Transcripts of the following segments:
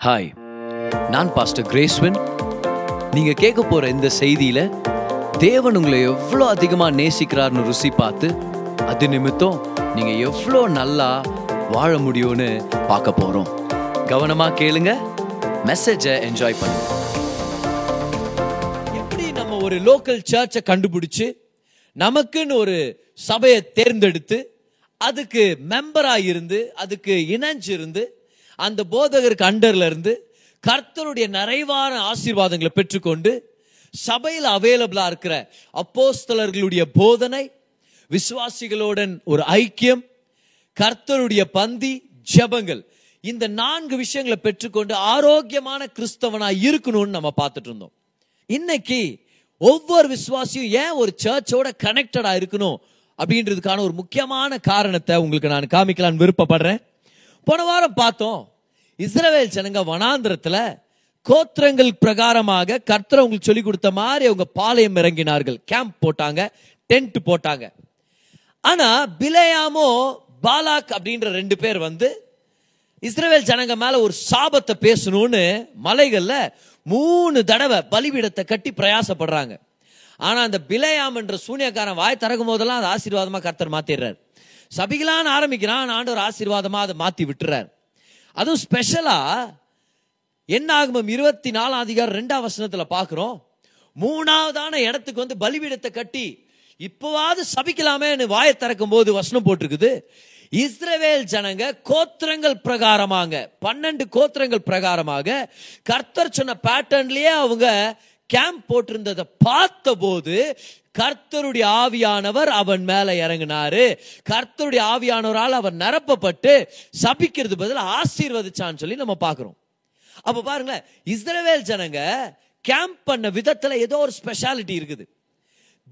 Hi நான் pastor கிரேஸ்வன் நீங்கள் கேட்க போகிற இந்த செய்தியில் தேவன் உங்களை எவ்வளோ அதிகமாக நேசிக்கிறார்னு ருசி பார்த்து அது நிமித்தம் நீங்கள் எவ்வளோ நல்லா வாழ முடியும்னு பார்க்க போகிறோம் கவனமாக கேளுங்க மெசேஜை என்ஜாய் பண்ணுங்க. எப்படி நம்ம ஒரு லோக்கல் சர்ச்சை கண்டுபிடிச்சு நமக்குன்னு ஒரு சபையை தேர்ந்தெடுத்து அதுக்கு மெம்பராக இருந்து அதுக்கு இணைஞ்சு இருந்து அந்த போதகருக்கு அண்டர்ல இருந்து கர்த்தருடைய நிறைவான ஆசீர்வாதங்களை பெற்றுக்கொண்டு சபையில் அவைலபிளா இருக்கிற அப்போஸ்தலர்களுடைய போதனை விசுவாசிகளுடன் ஒரு ஐக்கியம் கர்த்தருடைய பந்தி ஜெபங்கள். இந்த நான்கு விஷயங்களை பெற்றுக்கொண்டு ஆரோக்கியமான கிறிஸ்தவனா இருக்கணும்னு நம்ம பார்த்துட்டு இருந்தோம். இன்னைக்கு ஒவ்வொரு விசுவாசியும் ஏன் ஒரு சர்ச்சோட கனெக்டடா இருக்கணும் அப்படின்றதுக்கான ஒரு முக்கியமான காரணத்தை உங்களுக்கு நான் காமிக்கலான்னு விருப்பப்படுறேன். போன வாரம் பார்த்தோம். இஸ்ரவேல் ஜனங்க வனாந்திரத்துல கோத்திரங்கள் பிரகாரமாக கர்த்தர் உங்களுக்கு சொல்லி கொடுத்த மாதிரி அவங்க பாளையம் இறங்கினார்கள். கேம்ப் போட்டாங்க டென்ட் போட்டாங்க. ஆனா பிலேயாமோ பாலாக் அப்படின்ற ரெண்டு பேர் வந்து இஸ்ரவேல் ஜனங்க மேல ஒரு சாபத்தை பேசணும்னு மலைகள்ல மூணு தடவை பலிபீடத்தை கட்டி பிரயாசப்படுறாங்க. ஆனா அந்த பிலேயாம் என்ற சூனியக்காரன் வாய் திறக்கும் போதெல்லாம் அது ஆசீர்வாதமா கர்த்தர் மாத்திடுறார். சபிகளான்னு ஆரம்பிக்கிறான் ஆண்டவர் ஆசீர்வாதமா அதை மாத்தி விட்டுறார். அதுவும் ஸ்பெஷலா என்ன ஆகுமம் இருபத்தி நாலாம் அதிகாரம் ரெண்டாம் வசனத்துல பாக்குறோம் மூணாவதான இடத்துக்கு வந்து பலிபீடத்தை கட்டி இப்போவாவது சபிக்கலாமேன்னு வாயை திறக்கும் போது வசனம் போட்டிருக்குது. இஸ்ரவேல் ஜனங்க கோத்திரங்கள் பிரகாரமாக பன்னெண்டு கோத்திரங்கள் பிரகாரமாக கர்த்தர் சொன்ன பேட்டர்ன்லயே அவங்க கேம்ப் போட்டிருந்ததை பார்த்த போது கர்த்தருடைய ஆவியானவர் அவன் மேல இறங்கினாரு. கர்த்தருடைய ஆவியானவரால் அவன் நிரப்பப்பட்டு சபிக்கிறது பதில் ஆசீர்வதிச்சான்னு சொல்லி நம்ம பார்க்குறோம். அப்ப பாருங்களேன் இஸ்ரவேல் ஜனங்க கேம்ப் பண்ண விதத்துல ஏதோ ஒரு ஸ்பெஷாலிட்டி இருக்குது.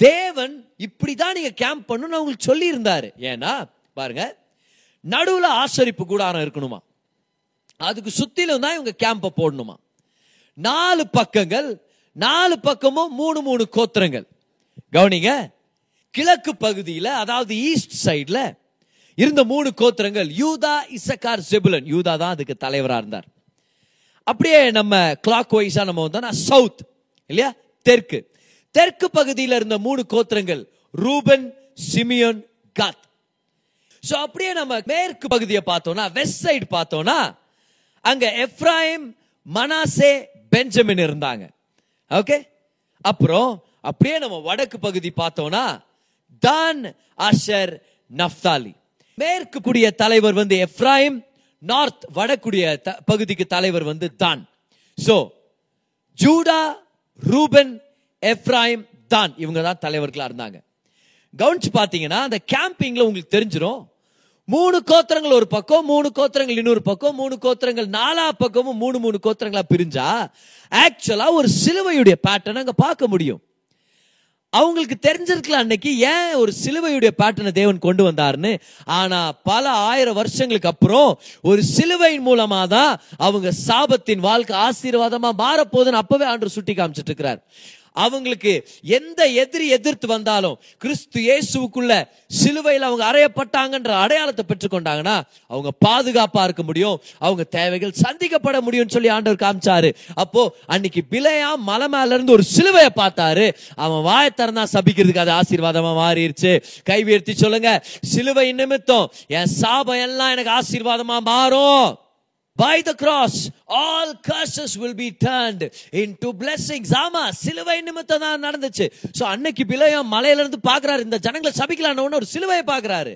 தேவன் இப்படிதான் நீங்க கேம்ப் பண்ணணும்னு அவங்களுக்கு சொல்லி இருந்தாரு ஏன்னா பாருங்க நடுவுல ஆசரிப்பு கூடாரம் இருக்கணுமா? அதுக்கு சுத்திலும் தான் இவங்க கேம்ப போடணுமா? நாலு பக்கங்கள் நாலு பக்கமும் மூணு மூணு கோத்திரங்கள். கவனிங்க கிழக்கு பகுதியில் அதாவது ஈஸ்ட் சைடில் இருந்த மூணு கோத்திரங்கள் யூதா இசக்கார் செபுலன் யூதா தான் அதுக்கு தலைவராக இருந்தார். அப்படியே நம்ம கிளாக் வைஸா நம்ம வந்தோம்னா சவுத் இல்லையா? தெற்கு. தெற்கு பகுதியில் இருந்த மூணு கோத்திரங்கள் ரூபன் சிமியோன் காத். ஸோ அப்படியே நம்ம மேற்கு பகுதியை பார்த்தோம்னா வெஸ்ட் சைடு பார்த்தோம்னா அங்க எப்ராஹிம் மனாசே பெஞ்சமின் இருந்தாங்க. ஓகே அப்புறம் அப்படியே நம்ம வடக்கு பகுதி பார்த்தோம்னா தான் அஷர் நப்தாலி மேற்கு குடிய தலைவர் வந்து எப்ராயிம் நார்த் வடக்குடிய த- பகுதிக்கு தலைவர் வந்து தான். சோ ஜூடா ரூபன் எப்ராயிம் தான் இவங்க தான் தலைவர்களா இருந்தாங்க. கவனிச்சு பாத்தீங்கன்னா அந்த கேம்பிங்ல உங்களுக்கு தெரிஞ்சிடும் மூணு கோத்திரங்கள் ஒரு பக்கம் மூணு கோத்திரங்கள் இன்னொரு பக்கம் மூணு கோத்திரங்கள் நாலா பக்கமும் மூணு மூணு கோத்திரங்களா பிரிஞ்சா ஆக்சுவலா ஒரு சிலுவையுடைய பேட்டர்ன் அங்க பார்க்க முடியும். அவங்களுக்கு தெரிஞ்சிருக்கலாம் அன்னைக்கு ஏன் ஒரு சிலுவையுடைய பேட்டர்னை தேவன் கொண்டு வந்தாருன்னு. ஆனா பல ஆயிரம் வருஷங்களுக்கு அப்புறம் ஒரு சிலுவையின் மூலமா தான் அவங்க சாபத்தின் வாழ்க்கை ஆசீர்வாதமா மாறப்போகுதுன்னு அப்பவே ஆண்டு சுட்டி காமிச்சிட்டு இருக்கிறார். அவங்களுக்கு எந்த எதிரி எதிர்த்து வந்தாலும் கிறிஸ்து இயேசுக்குள்ள சிலுவையில் அவங்க அறையப்பட்டாங்கன்ற அடையாளத்தை பெற்றுக்கொண்டாங்கன்னா அவங்க பாதுகாப்பா இருக்க முடியும் அவங்க தேவைகள் சந்திக்கப்பட முடியும்னு சொல்லி ஆண்டவர் காமிச்சாரு. அப்போ அன்னைக்கு பிழையா மலை மேல இருந்து ஒரு சிலுவையை பார்த்தாரு. அவன் வாயை சபிக்கிறதுக்கு அது ஆசீர்வாதமா மாறிடுச்சு கைவியர்த்தி சொல்லுங்க சிலுவை நிமித்தம் என் சாபம் எல்லாம் எனக்கு ஆசீர்வாதமா மாறும். By the cross, all curses will be turned into blessings. ஆமா சிலுவை நிமித்தம் தான் நடந்துச்சு. ஸோ அன்னைக்கு பிழையம் மலையில இருந்து பாக்குறாரு இந்த ஜனங்களை சபிக்கலான்னு உடனே ஒரு சிலுவையை பாக்குறாரு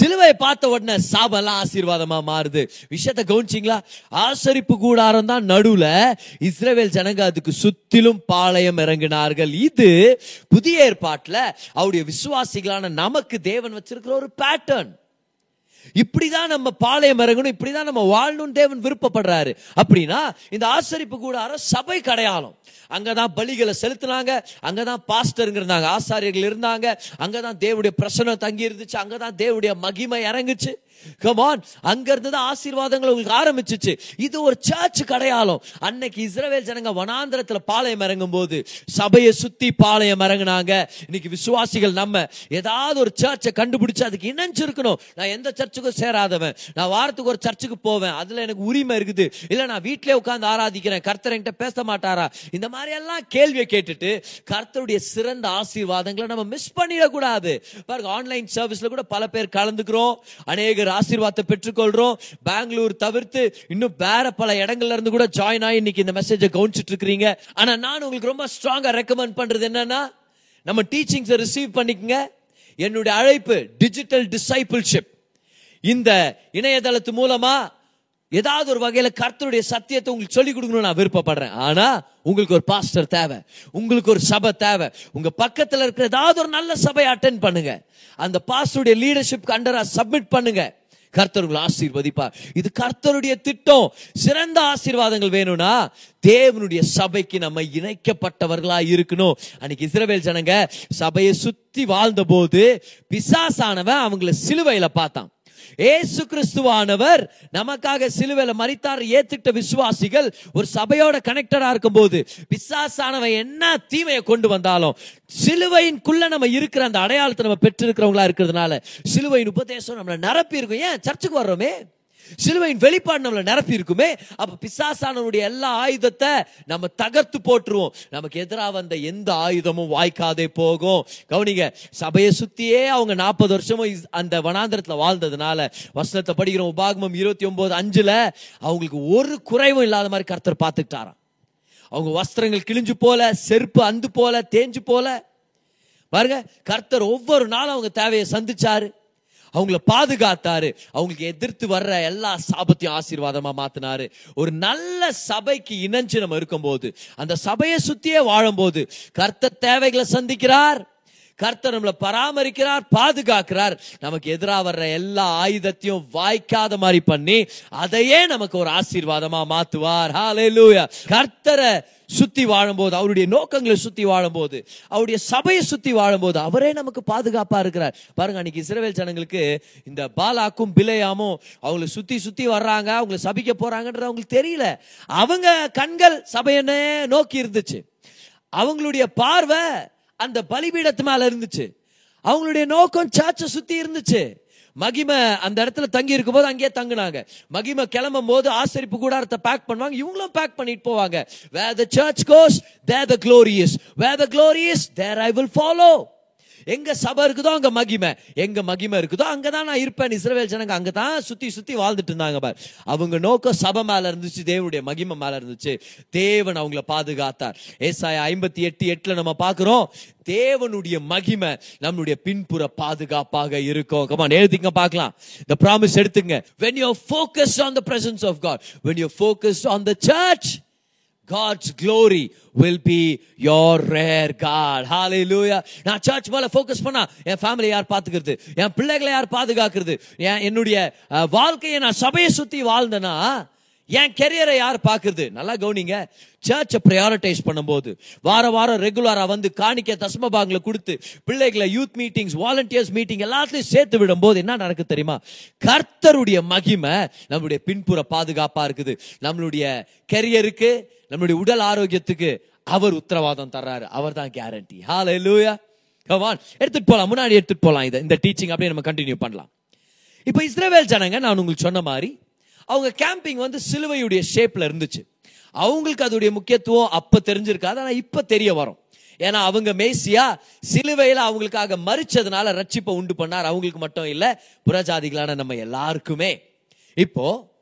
சிலுவையை பார்த்த உடனே சாபெல்லாம் ஆசீர்வாதமா மாறுது. விஷயத்தை கவனிச்சிங்களா? ஆசரிப்பு கூடாரம் தான் நடுவுல இஸ்ரேவேல் ஜனங்க அதுக்கு சுத்திலும் பாளையம் இறங்கினார்கள். இது புதிய ஏற்பாட்டுல அவருடைய விசுவாசிகளான நமக்கு தேவன் வச்சிருக்கிற ஒரு பேட்டர்ன் இப்படிதான் நம்ம பாளையம் இறங்கணும் இப்படிதான் நம்ம வாழணும் தேவன் விருப்பப்படுறாரு. அப்படின்னா இந்த ஆசரிப்பு கூடாரம் சபை கடையாளம். அங்கதான் பலிகளை செலுத்தினாங்க அங்கதான் பாஸ்டருங்க இருந்தாங்க ஆசாரியர்கள் இருந்தாங்க அங்கதான் தேவடைய பிரசனம் தங்கி இருந்துச்சு அங்கதான் தேவடைய மகிமை இறங்குச்சு. கமான் அங்க இருந்து தான் ஆசீர்வாதங்கள் உங்களுக்கு ஆரம்பிச்சிச்சு. இது ஒரு சர்ச் கடையாளம். அன்னைக்கு இஸ்ரவேல் ஜனங்க வனாந்திரத்துல பாளையம் இறங்கும் போது சபையை சுத்தி பாளையம் இறங்குனாங்க. இன்னைக்கு விசுவாசிகள் நம்ம ஏதாவது ஒரு சர்ச்சை கண்டுபிடிச்சு அதுக்கு இணைஞ்சிருக்கணும். நான் எந்த சர்ச்சுக்கும் சேராதவன். நான் வாரத்துக்கு ஒரு சர்ச்சுக்கு போவேன். அதுல எனக்கு உரிமை இருக்குது. இல்ல நான் வீட்டிலே உட்கார்ந்து ஆராதிக்கிறேன். கர்த்தர் என்கிட்ட பேச மாட்டாரா? இந்த மாதிரி எல்லாம் கேள்வியை கேட்டுட்டு கர்த்தருடைய சிறந்த ஆசீர்வாதங்களை நம்ம மிஸ் பண்ணிடக்கூடாது. பாருங்க ஆன்லைன் சர்வீஸ்ல கூட பல பேர் கலந்துக்கிறோம். அநேகர் ஆசீர்வாதத்தை பெற்றுக்கொள்றோம். பெங்களூர் தவிர்த்து இன்னும் வேற பல இடங்கள்ல இருந்து கூட ஜாயின் ஆகி இன்னைக்கு இந்த மெசேஜை கவனிச்சிட்டு இருக்கிறீங்க. ஆனா நான் உங்களுக்கு ரொம்ப ஸ்ட்ராங்கா ரெக்கமெண்ட் பண்றது என்னன்னா நம்ம டீச்சிங்ஸை ரிசீவ் பண்ணிக்கங்க. என்னுடைய அழைப்பு டிஜிட்டல் டிசைபிள்ஷிப் இந்த இணையதளத்து மூலமா ஏதாவது ஒரு வகையில கர்த்தருடைய சத்தியத்தை உங்களுக்கு சொல்லி கொடுக்கணும்னு நான் விருப்பப்படுறேன். ஆனா உங்களுக்கு ஒரு பாஸ்டர் தேவை. உங்களுக்கு ஒரு சபை தேவை. உங்க பக்கத்துல இருக்கிற ஏதாவது ஒரு நல்ல சபையை அட்டென்ட் பண்ணுங்க. அந்த பாஸ்டருடைய லீடர்ஷிப் அண்டரா சப்மிட் பண்ணுங்க. கர்த்தர்கள் ஆசீர்வதிப்பார். இது கர்த்தருடைய திட்டம். சிறந்த ஆசீர்வாதங்கள் வேணும்னா தேவனுடைய சபைக்கு நம்ம இணைக்கப்பட்டவர்களா இருக்கணும். அன்னைக்கு இஸ்ரவேல் ஜனங்க சபையை சுத்தி வாழ்ந்த போது பிசாசானவன் அவங்கள சிலுவையில பார்த்தான். ஏசு கிறிஸ்துவானவர் நமக்காக சிலுவையில மறித்தார் ஏத்துக்கிட்ட விசுவாசிகள் ஒரு சபையோட கனெக்டடா இருக்கும் போது விசாசானவன் என்ன தீமையை கொண்டு வந்தாலும் சிலுவையின்குள்ள நம்ம இருக்கிற அந்த அடையாளத்தை நம்ம பெற்றிருக்கிறவங்களா இருக்கிறதுனால சிலுவையின் உபதேசம் நம்மள நிரப்பி இருக்கும் ஏன்? சர்ச்சுக்கு வர்றோமே. சிலுவையின் வெளிப்பாடு நம்மள நிரப்பி இருக்குமே அப்ப பிசாசானவனுடைய எல்லா ஆயுதத்தை நம்ம தகர்த்து போட்டுருவோம் நமக்கு எதிராக வந்த எந்த ஆயுதமும் வாய்க்காதே போகும். கவனிங்க சபையை சுத்தியே அவங்க நாற்பது வருஷமும் அந்த வனாந்திரத்துல வாழ்ந்ததுனால வசனத்தை படிக்கிறோம் உபாகமம் இருபத்தி ஒன்பது அஞ்சுல அவங்களுக்கு ஒரு குறைவும் இல்லாத மாதிரி கர்த்தர் பார்த்துக்கிட்டாராம். அவங்க வஸ்திரங்கள் கிழிஞ்சு போல செருப்பு அந்து போல தேஞ்சு போல. பாருங்க கர்த்தர் ஒவ்வொரு நாளும் அவங்க தேவையை சந்திச்சாரு. அவங்கள பாதுகாத்தாரு. அவங்களுக்கு எதிர்த்து வர்ற எல்லா சாபத்தையும் ஆசீர்வாதமா மாத்தினாரு. ஒரு நல்ல சபைக்கு இணைஞ்சு நம்ம இருக்கும்போது அந்த சபையை சுத்தியே வாழும்போது கர்த்த தேவைகளை சந்திக்கிறார். கர்த்தர் நம்மளை பராமரிக்கிறார் பாதுகாக்கிறார். நமக்கு எதிராக வர்ற எல்லா ஆயுதத்தையும் வாய்க்காத மாதிரி பண்ணி அதையே நமக்கு ஒரு ஆசீர்வாதமா மாத்துவார். கர்த்தரை சுத்தி வாழும்போது அவருடைய நோக்கங்களை சுத்தி வாழும்போது அவருடைய சபையை சுத்தி வாழும்போது அவரே நமக்கு பாதுகாப்பா இருக்கிறார். பாருங்க அன்னைக்கு இஸ்ரவேல் ஜனங்களுக்கு இந்த பாலாக்கும் பிழையாமும் அவங்களை சுத்தி சுத்தி வர்றாங்க அவங்களை சபிக்க போறாங்கன்றது அவங்களுக்கு தெரியல. அவங்க கண்கள் சபையனே நோக்கி இருந்துச்சு. அவங்களுடைய பார்வை அந்த பலிபீடத்து மேல இருந்துச்சு. அவங்களுடைய நோக்கம் சர்ச்சை சுத்தி இருந்துச்சு. மகிமை அந்த இடத்துல தங்கி இருக்கும் போது அங்கேயே தங்கினாங்க. மகிமை கிளம்பும் போது ஆசரிப்பு கூடாரத்தை பேக் பண்ணுவாங்க. இவங்களும் பேக் பண்ணிட்டு போவாங்க. Where the church goes there the glorious where the glorious there I will follow எங்க சபை இருக்குதோ அங்க மகிமை. எங்க மகிமை இருக்குதோ அங்கதான் நான் இருப்பேன். இஸ்ரவேல் ஜனங்க அங்கதான் சுத்தி சுத்தி வாழ்ந்துட்டு இருந்தாங்க பார். அவங்க நோக்கம் சபை மேல இருந்துச்சு தேவனுடைய மகிமை மேல இருந்துச்சு. தேவன் அவங்கள பாதுகாத்தார். ஏசாய ஐம்பத்தி எட்டு எட்டுல நம்ம பாக்குறோம் தேவனுடைய மகிமை நம்மளுடைய பின்புற பாதுகாப்பாக இருக்கும். கமான் எழுதிங்க பார்க்கலாம். இந்த ப்ராமிஸ் எடுத்துங்க. When you're focused on the presence of god when you're focused on the church God's glory will be your rare God. Hallelujah. நான் சர்ச் மேல ஃபோக்கஸ் பண்ணா என் ஃபேமிலி யார் பாத்துக்கிறது என் பிள்ளைகளை யார் பாதுகாக்கிறது என்னுடைய வாழ்க்கையை நான் சபையை சுத்தி வாழ்ந்தேன்னா என் கெரியரை யார் பாக்குறது நல்லா கவனிங்க. சர்ச்சை ப்ரையாரிட்டைஸ் பண்ணும்போது வார வாரம் ரெகுலரா வந்து காணிக்க தஸ்மபாங்களை கொடுத்து பிள்ளைகளை யூத் மீட்டிங்ஸ் வாலண்டியர்ஸ் மீட்டிங் எல்லாத்தையும் சேர்த்து விடும்போது என்ன நடக்கு தெரியுமா? கர்த்தருடைய மகிமை நம்மளுடைய பின்புற பாதுகாப்பா இருக்குது. நம்மளுடைய கெரியருக்கு நம்மளுடைய உடல் ஆரோக்கியத்துக்கு அவர் உத்தரவாதம் தர்றாரு. அவர் தான் கேரண்டி ஹால லூயா கவான் எடுத்துட்டு போலாம். முன்னாடி எடுத்துட்டு போலாம் இதை. இந்த டீச்சிங் அப்படியே நம்ம கண்டினியூ பண்ணலாம். இப்போ இஸ்ரேவேல் ஜனங்க நான் உங்களுக்கு சொன்ன மாதிரி அவங்க கேம்பிங் வந்து சிலுவையுடைய ஷேப்ல இருந்துச்சு. அவங்களுக்கு அதோடைய முக்கியத்துவம் அப்ப தெரிஞ்சிருக்காது ஆனா இப்ப தெரிய வரும். ஏன்னா அவங்க மேசியா சிலுவையில அவங்களுக்காக மறிச்சதுனால ரட்சிப்பை உண்டு பண்ணார். அவங்களுக்கு மட்டும் இல்ல புறஜாதிகளான நம்ம எல்லாருக்குமே. இப்போ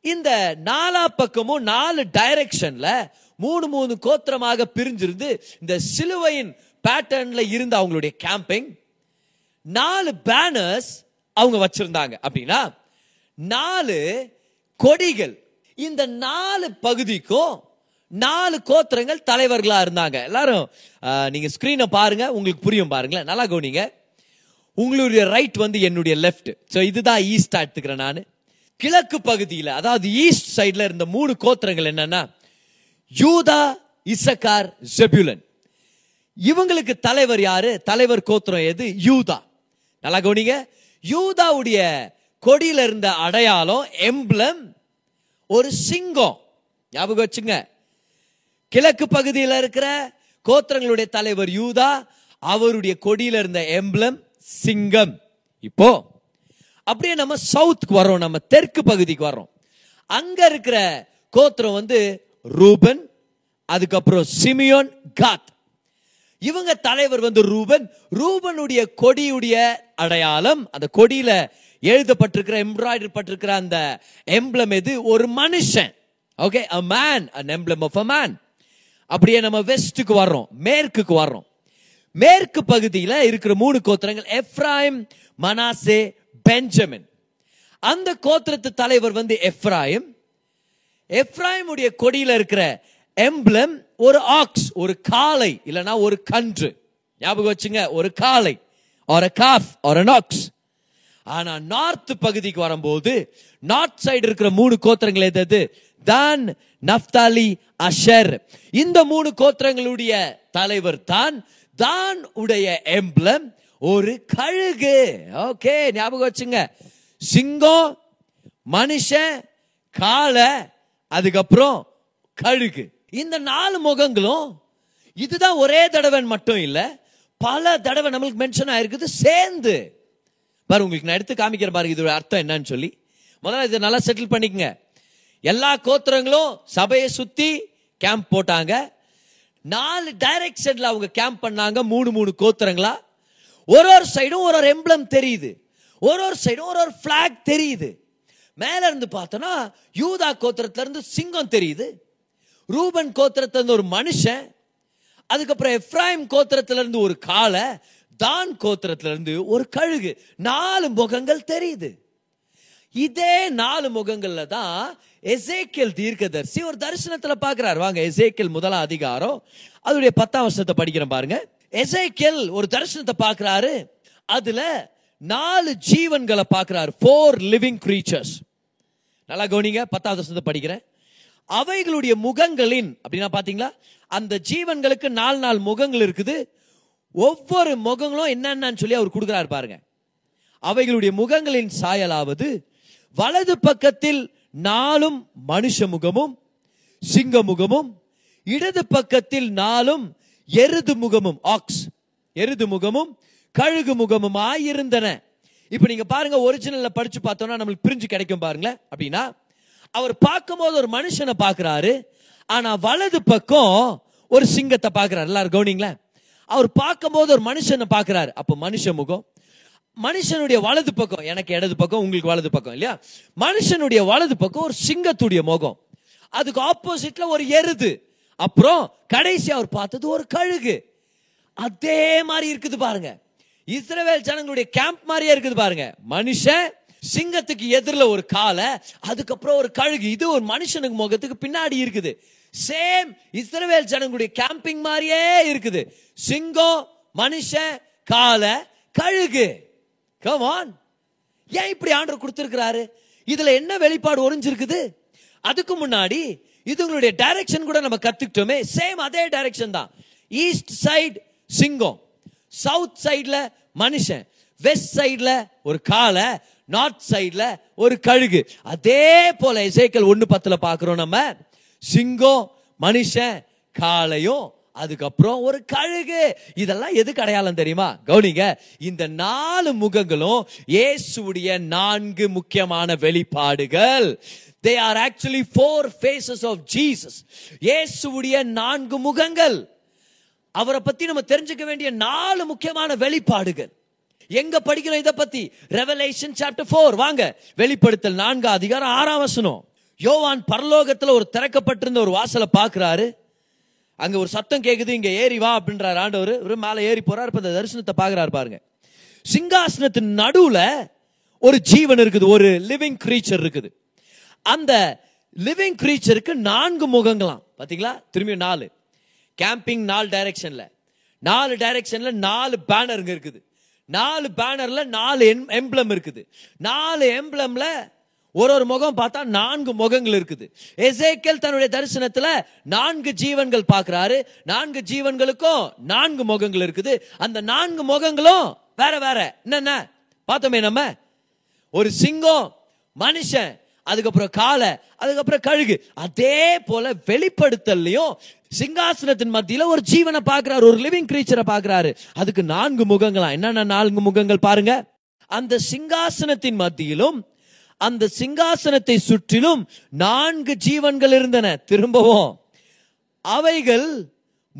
இந்த நாலா பக்கமும் நாலு டைரக்ஷன்ல மூணு மூணு கோத்திரமாக பிரிஞ்சிருந்து இந்த சிலுவையின் பேட்டர்ன்ல இருந்த அவங்களுடைய கேம்பிங் நாலு பேனர்ஸ் அவங்க வச்சிருந்தாங்க. அப்படின்னா நாலு கொடிகள். இந்த நாலு பகுதிக்கும் நாலு கோத்திரங்கள் தலைவர்களா இருந்தாங்க. எல்லாரும் நீங்க ஸ்கிரீனை பாருங்க உங்களுக்கு புரியும் பாருங்களேன். நல்லா கவனிங்க. உங்களுடைய ரைட் வந்து என்னுடைய லெஃப்ட் ஸோ இதுதான் ஈஸ்டா எடுத்துக்கிறேன் நான். கிழக்கு பகுதியில் அதாவது ஈஸ்ட் சைடில் இருந்த மூணு கோத்திரங்கள் என்னன்னா யூதா இசக்கார் ஜெபுலன். இவங்களுக்கு தலைவர் யாரு? தலைவர் கோத்திரம் எது? யூதா. நல்லா கவனிங்க. யூதாவுடைய கொடியில இருந்த அடையாளம் எம்பளம் ஒரு சிங்கம். ஞாபகம் வச்சுங்க. கிழக்கு பகுதியில் இருக்கிற கோத்திரங்களுடைய தலைவர் யூதா அவருடைய கொடியில இருந்த எம்பளம் சிங்கம். இப்போ அப்படியே நம்ம சவுத்துக்கு வரோம் நம்ம தெற்கு பகுதிக்கு வரோம் அங்க இருக்கிற கோத்திரம் வந்து ரூபன் அதுக்கப்புறம் சிமியோன் காத். இவங்க தலைவர் வந்து ரூபன். ரூபனுடைய கொடியுடைய அடையாளம் அந்த கொடியில எழுதப்பட்டிருக்கிற எம்ப்ராய்டரி பட்டிருக்கிற அந்த எம்ப்ளம் எது? ஒரு மனுஷன். Okay a man an emblem of a man அப்படியே நம்ம வெஸ்ட்டுக்கு வர்றோம். மேற்குக்கு வர்றோம். மேற்கு பகுதியில் இருக்கிற மூணு கோத்திரங்கள் எஃப்ராயிம் மனாசே பெஞ்சமின். அந்த கோத்திரத்து தலைவர் வந்து எஃப்ராயிம் எப்ராயிமுடைய கொடியில் இருக்கிற எம்ப்ளம் ஒரு ஆக்ஸ் ஒரு காளை இல்லைனா ஒரு கன்று. ஞாபகம் வச்சுங்க ஒரு காளை ஒரு காஃப் ஒரு நாக்ஸ் ஆனா நார்த் பகுதிக்கு வரும்போது நார்த் சைடு இருக்கிற மூணு கோத்திரங்கள் எது? தான் நப்தாலி அஷர். இந்த மூணு கோத்திரங்களுடைய தலைவர் தான். தான் உடைய எம்ப்ளம் ஒரு கழுகு. ஓகே ஞாபகம் வச்சுங்க. சிங்கம் மனுஷன் காளை அதுக்கப்புறம் கழுகு. இந்த நாலு முகங்களும் இதுதான் ஒரே தடவை மட்டும் இல்லை பல தடவை நம்மளுக்கு மென்ஷன் ஆயிருக்குது சேர்ந்து. பாரு உங்களுக்கு நான் எடுத்து காமிக்கிறேன் பாருங்க இதோட அர்த்தம் என்னன்னு சொல்லி. முதல்ல இதை நல்லா செட்டில் பண்ணிக்கங்க. எல்லா கோத்திரங்களும் சபையை சுத்தி கேம்ப் போட்டாங்க. நாலு டைரக்ஷன்ல அவங்க கேம்ப் பண்ணாங்க மூணு மூணு கோத்திரங்களா. ஒரு ஒரு சைடும் ஒரு ஒரு எம்ப்ளம் தெரியுது. ஒரு ஒரு சைடும் ஒரு ஒரு பிளாக் தெரியுது. மேல இருந்து பார்த்தோன்னா யூதா கோத்திரத்துல இருந்து சிங்கம் தெரியுது. ரூபன் கோத்திரத்துல இருந்து ஒரு மனுஷன். அதுக்கப்புறம் எஃப்ராயிம் கோத்திரத்துல இருந்து ஒரு காலை தான் கோத்திரத்துல இருந்து ஒரு கழுகு. நாலு முகங்கள் தெரியுது. இதே நாலு முகங்கள்ல தான் எசேக்கியல் தீர்க்கதரிசி ஒரு தரிசனத்துல பாக்குறாரு வாங்க எசேக்கியல் முதலாம் அதிகாரம் அதோடைய பத்தாம் வருஷத்தை படிக்கிறேன் பாருங்க. எசேக்கியல் ஒரு தரிசனத்தை பாக்குறாரு அதுல நாலு ஜீவன்களை பாக்குறாரு ஃபோர் லிவிங் கிரீச்சர்ஸ் நல்லா கவனிங்க பத்தாவது வருஷத்தை படிக்கிறேன். அவைகளுடைய முகங்களின் அப்படின்னா பாத்தீங்களா அந்த ஜீவன்களுக்கு நாலு நாலு முகங்கள் இருக்குது. ஒவ்வொரு முகங்களும் என்னென்னு சொல்லி அவர் கொடுக்குறாரு பாருங்க. அவைகளுடைய முகங்களின் சாயலாவது வலது பக்கத்தில் நாலும் மனுஷ முகமும் சிங்க முகமும் இடது பக்கத்தில் நாலும் எருது முகமும் ஆக்ஸ் எருது முகமும் கழுகு முகமும் ஆயிருந்தன. இப்ப நீங்க பாருங்க ஒரிஜினல்ல படிச்சு பார்த்தோம்னா நம்மளுக்கு பிரிஞ்சு கிடைக்கும் பாருங்களேன். அப்படின்னா அவர் பார்க்கும்போது ஒரு மனுஷனை பார்க்கிறாரு ஆனா வலது பக்கம் ஒரு சிங்கத்தை பார்க்கிறாரு. எல்லாரும் கவனிங்களேன்? அவர் பார்க்கும்போது ஒரு மனுஷனை பார்க்கிறாரு? அப்போ மனுஷ முகம். மனுஷனுடைய வலது பக்கம் எனக்கு இடது பக்கம் உங்களுக்கு வலது பக்கம் இல்லையா? மனுஷனுடைய வலது பக்கம் ஒரு சிங்கத்துடைய முகம். அதுக்கு ஆப்போசிட்ல ஒரு எருது. அப்புறம் கடைசி அவர் பார்த்தது ஒரு கழுகு. அதே மாதிரி இருக்குது பாருங்க. இஸ்ரவேல் ஜனங்களுடைய கேம்ப் மாதிரியே இருக்குது பாருங்க. மனுஷன் சிங்கத்துக்கு எதிரில் ஒரு காலை அதுக்கப்புறம் ஒரு கழுகு. இது ஒரு மனுஷனுக்கு முகத்துக்கு பின்னாடி இருக்குது. சேம் இஸ்ரவேல் ஜனங்களுடைய கேம்பிங் மாதிரியே இருக்குது. சிங்கம் மனுஷன் கால கழுகு. கமான் ஏன் இப்படி ஆண்டர் கொடுத்துருக்கிறாரு? இதுல என்ன வெளிப்பாடு ஒளிஞ்சிருக்குது? அதுக்கு முன்னாடி இதுங்களுடைய டைரக்ஷன் கூட நம்ம கத்துக்கிட்டோமே. சேம் அதே டைரக்ஷன் தான். ஈஸ்ட் சைடு சிங்கம் சவுத் சைடுல மனுஷன். வெஸ்ட் சைடுல ஒரு காலை நார்த் சைடுல ஒரு கழுகு. அதே போல இசைக்கல் ஒன்று பத்துல பாக்குறோம் நம்ம. சிங்கம் மனுஷன் காளையும் அதுக்கப்புறம் ஒரு கழுகு. இதெல்லாம் எதுக்கு அடையாளம் தெரியுமா? கவுனிங்க இந்த நாலு முகங்களும் இயேசுடைய நான்கு முக்கியமான வெளிப்பாடுகள். They are actually four faces of Jesus இயேசுடைய நான்கு முகங்கள். அவரை பத்தி நம்ம தெரிஞ்சுக்க வேண்டிய நாலு முக்கியமான வெளிப்பாடுகள். எங்க படிக்கிறோம் இதை பத்தி? ரெவலேஷன் சாப்டர் ஃபோர் வாங்க வெளிப்படுத்தல் நான்கு அதிகாரம் ஆறாம் வசனம். யோவான் பரலோகத்துல ஒரு திறக்கப்பட்டிருந்த ஒரு வாசலை பாக்குறாரு அங்க ஒரு சத்தம் கேக்குது இங்க ஏறி வா அப்படின்றாரு ஆண்டவர். இவரு மேலே ஏறி போறார் இப்ப இந்த தரிசனத்தை பாக்குறாரு பாருங்க. சிங்காசனத்தின் நடுவுல ஒரு ஜீவன் இருக்குது ஒரு லிவிங் கிரீச்சர் இருக்குது. அந்த லிவிங் கிரீச்சருக்கு நான்கு முகங்களாம். பாத்தீங்களா? திரும்பி நாலு. கேம்பிங் நாலு டைரக்ஷன்ல நாலு டைரக்ஷன்ல நாலு பேனருங்க இருக்குது. நாலு பேனர்ல நாலு எம்ப்ளம் இருக்குது. நாலு எம்ப்ளம்ல ஒரு ஒரு முகம் பார்த்தா நான்கு முகங்கள் இருக்குது. எசேக்கல் தன்னுடைய தரிசனத்துல நான்கு ஜீவன்கள் பார்க்கிறாரு. நான்கு ஜீவன்களுக்கும் நான்கு முகங்கள் இருக்குது. அந்த நான்கு முகங்களும் வேற வேற. என்னென்ன? பார்த்தோமே நம்ம. ஒரு சிங்கம் மனுஷன் அதுக்கப்புறம் காளை அதுக்கப்புறம் கழுகு. அதே போல வெளிப்படுத்தலையும் சிங்காசனத்தின் மத்தியில ஒரு ஜீவனை பார்க்கிறாரு ஒரு லிவிங் கிரீச்சரை பார்க்கிறாரு. அதுக்கு நான்கு முகங்களா? என்னென்ன நான்கு முகங்கள் பாருங்க. அந்த சிங்காசனத்தின் மத்தியிலும் அந்த சிங்காசனத்தை சுற்றிலும் நான்கு ஜீவன்கள் இருந்தன. திரும்பவும். அவைகள்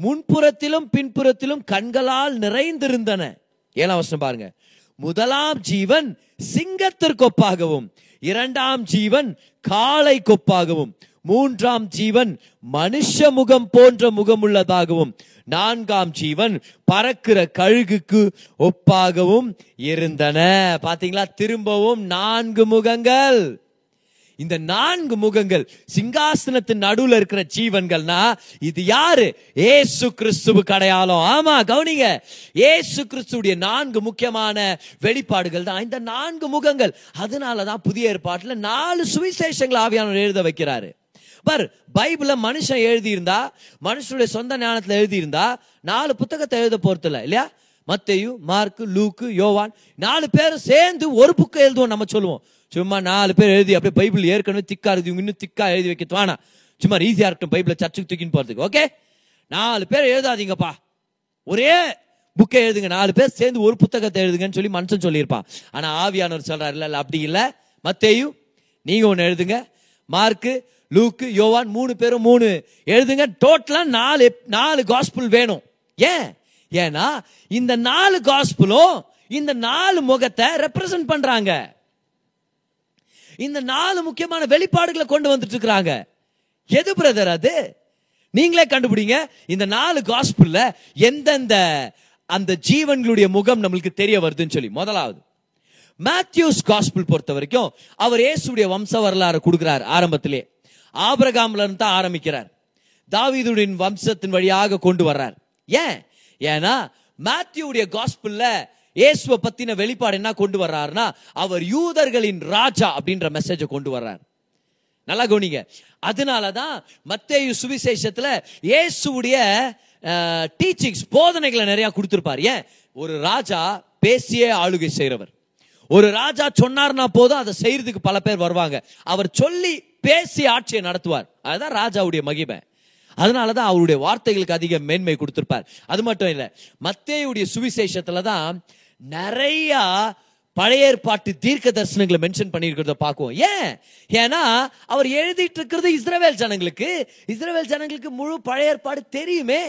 முன்புறத்திலும் பின்புறத்திலும் கண்களால் நிறைந்திருந்தன. ஏழாம் வருஷம் பாருங்க. முதலாம் ஜீவன் சிங்கத்திற்கு ஒப்பாகவும் இரண்டாம் ஜீவன் காளை கொப்பாகவும் மூன்றாம் ஜீவன் மனுஷ முகம் போன்ற முகமுள்ளதாகவும் நான்காம் ஜீவன் பறக்கிற கழுகுக்கு ஒப்பாகவும் இருந்தன. பாத்தீங்களா? திரும்பவும் நான்கு முகங்கள். இந்த நான்கு முகங்கள் சிங்காசனத்தின் நடுவில் இருக்கிற ஜீவன்கள்னா இது யாரு? ஏசு கிறிஸ்துவ கடையாளம். ஆமா கவனிங்க. ஏசு கிறிஸ்துடைய நான்கு முக்கியமான வெளிப்பாடுகள் தான். இந்த நான்கு முகங்கள் அதனாலதான் புதிய ஏற்பாட்டுல நாலு சுவிசேஷங்கள் ஆவியானவர் எழுத வைக்கிறாரு. பார் பைபிள மனுஷன் எழுதியிருந்தா மனுஷனுடைய சொந்த ஞானத்தில் எழுதியிருந்தா நாலு புத்தகத்தை எழுத போறது இல்லையா? மத்தேயு மார்க்கு லூக்கு யோவான் நாலு பேரும் சேர்ந்து ஒரு புக்கை எழுதுவோம் நம்ம சொல்லுவோம். சும்மா நாலு பேர் எழுதி அப்படியே பைபிள் ஏற்கனவே திக்கா எழுதி இன்னும் திக்கா எழுதி வைக்க வேணாம் சும்மா ஈஸியா இருக்கட்டும் பைபிளை சர்ச்சுக்கு தூக்கின்னு போறதுக்கு ஓகே நாலு பேர் எழுதாதீங்கப்பா. ஒரே புக்கை எழுதுங்க நாலு பேர் சேர்ந்து ஒரு புத்தகத்தை எழுதுங்கன்னு சொல்லி மனுஷன் சொல்லியிருப்பான். ஆனா ஆவியானவர் சொல்றாரு இல்ல இல்ல அப்படி இல்ல. மத்தேயும் நீங்க ஒன்று எழுதுங்க. மார்க்கு லூக்கு யோவான் மூணு பேரும் மூணு. எழுதுங்க டோட்டலா நாலு நாலு காஸ்பிள் வேணும். ஏன்? ஏன்னா இந்த நாலு காஸ்பிளும் இந்த நாலு முகத்தை ரெப்ரசன்ட் பண்றாங்க. இந்த நாலு முக்கியமான வெளிப்பாடுகளை கொண்டு வந்துட்டு இருக்கிறாங்க எது பிரதர் அது? நீங்களே கண்டுபிடிங்க. இந்த நாலு காஸ்பிள்ல எந்தெந்த அந்த ஜீவன்களுடைய முகம் நம்மளுக்கு தெரிய வருதுன்னு சொல்லி. முதலாவது மேத்யூஸ் காஸ்பிள் பொறுத்த வரைக்கும் அவர் இயேசுடைய வம்ச வரலாறு கொடுக்கிறார் ஆரம்பத்திலே. ஆபிரகாம்ல இருந்து தான் ஆரம்பிக்கிறார். தாவீதுடின் வம்சத்தின் வழியாக கொண்டு வர்றார். ஏன்? ஏன்னா மேத்யூடைய காஸ்பிள்ல இயேசுவை பத்தின வெளிப்பாடு என்ன கொண்டு வர்றாருன்னா அவர் யூதர்களின் ராஜா அப்படின்ற மெசேஜை கொண்டு வர்றார். நல்லா கவனிங்க. அதனாலதான் மத்தேயு சுவிசேஷத்துல இயேசுடைய டீச்சிங்ஸ் போதனைகளை நிறைய கொடுத்துருப்பார். ஏன்? ஒரு ராஜா பேசியே ஆளுகை செய்கிறவர் ஒரு ராஜா சொன்னார்னா போதும் அதை செய்யறதுக்கு பல பேர் வருவாங்க. அவர் சொல்லி பேசி ஆட்சியை நடத்துவார். அதுதான் ராஜாவுடைய மகிமை. அதனாலதான் அவருடைய வார்த்தைகளுக்கு அதிக மேன்மை கொடுத்திருப்பார். அது மட்டும் இல்ல மத்தேயுடைய சுவிசேஷத்துல தான் நிறைய பழைய ஏற்பாட்டு தீர்க்க தரிசனங்களை மென்ஷன் பண்ணியிருக்கிறத பார்க்குவோம். ஏன்? ஏன்னா அவர் எழுதிட்டு இருக்கிறது இஸ்ரேவேல் ஜனங்களுக்கு. இஸ்ரவேல் ஜனங்களுக்கு முழு பழைய ஏற்பாடு தெரியுமே.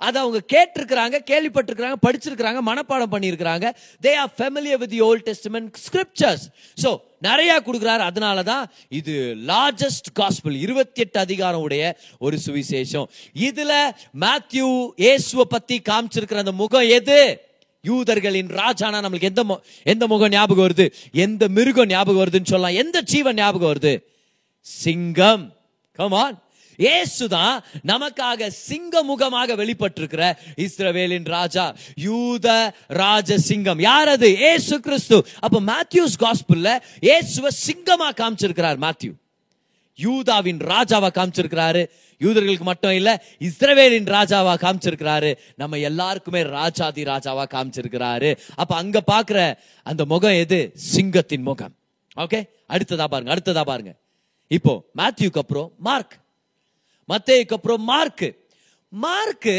அதை அவங்க கேட்டிருக்கிறாங்க கேள்விப்பட்டிருக்கிறாங்க படிச்சிருக்கிறாங்க மனப்பாடம் பண்ணியிருக்கிறாங்க. They are familiar with the old testament scriptures so நிறைய கொடுக்குறாரு. அதனால தான் இது லார்ஜஸ்ட் காஸ்பிள் இருபத்தி எட்டு அதிகாரம் உடைய ஒரு சுவிசேஷம். இதுல மேத்யூ இயேசுவை பத்தி காமிச்சிருக்கிற அந்த முகம் எது? யூதர்களின் ராஜானா நம்மளுக்கு எந்த மு- எந்த முகம் ஞாபகம் வருது? எந்த மிருகம் ஞாபகம் வருதுன்னு சொல்லலாம். எந்த ஜீவன் ஞாபகம் வருது? சிங்கம். கமான் இயேசுதான் நமக்காக சிங்க முகமாக வெளிப்பட்டிருக்கிற இஸ்ரவேலின் ராஜா யூத ராஜ சிங்கம் யார் அது ஏசு கிறிஸ்து. அப்ப மேத்யூஸ் காஸ்பிள்ல இயேசுவ சிங்கமா காமிச்சிருக்கிறார் மேத்யூ. யூதாவின் ராஜாவா காமிச்சிருக்கிறாரு. யூதர்களுக்கு மட்டும் இல்ல இஸ்ரவேலின் ராஜாவா காமிச்சிருக்கிறாரு. நம்ம எல்லாருக்குமே ராஜாதி ராஜாவா காமிச்சிருக்கிறாரு. அப்ப அங்க பாக்குற அந்த முகம் எது? சிங்கத்தின் முகம். ஓகே அடுத்ததா பாருங்க அடுத்ததா பாருங்க. இப்போ மேத்யூக்கு அப்புறம் மார்க். மத்தேக்கு அப்புறம் மார்க்கு. மார்க்கு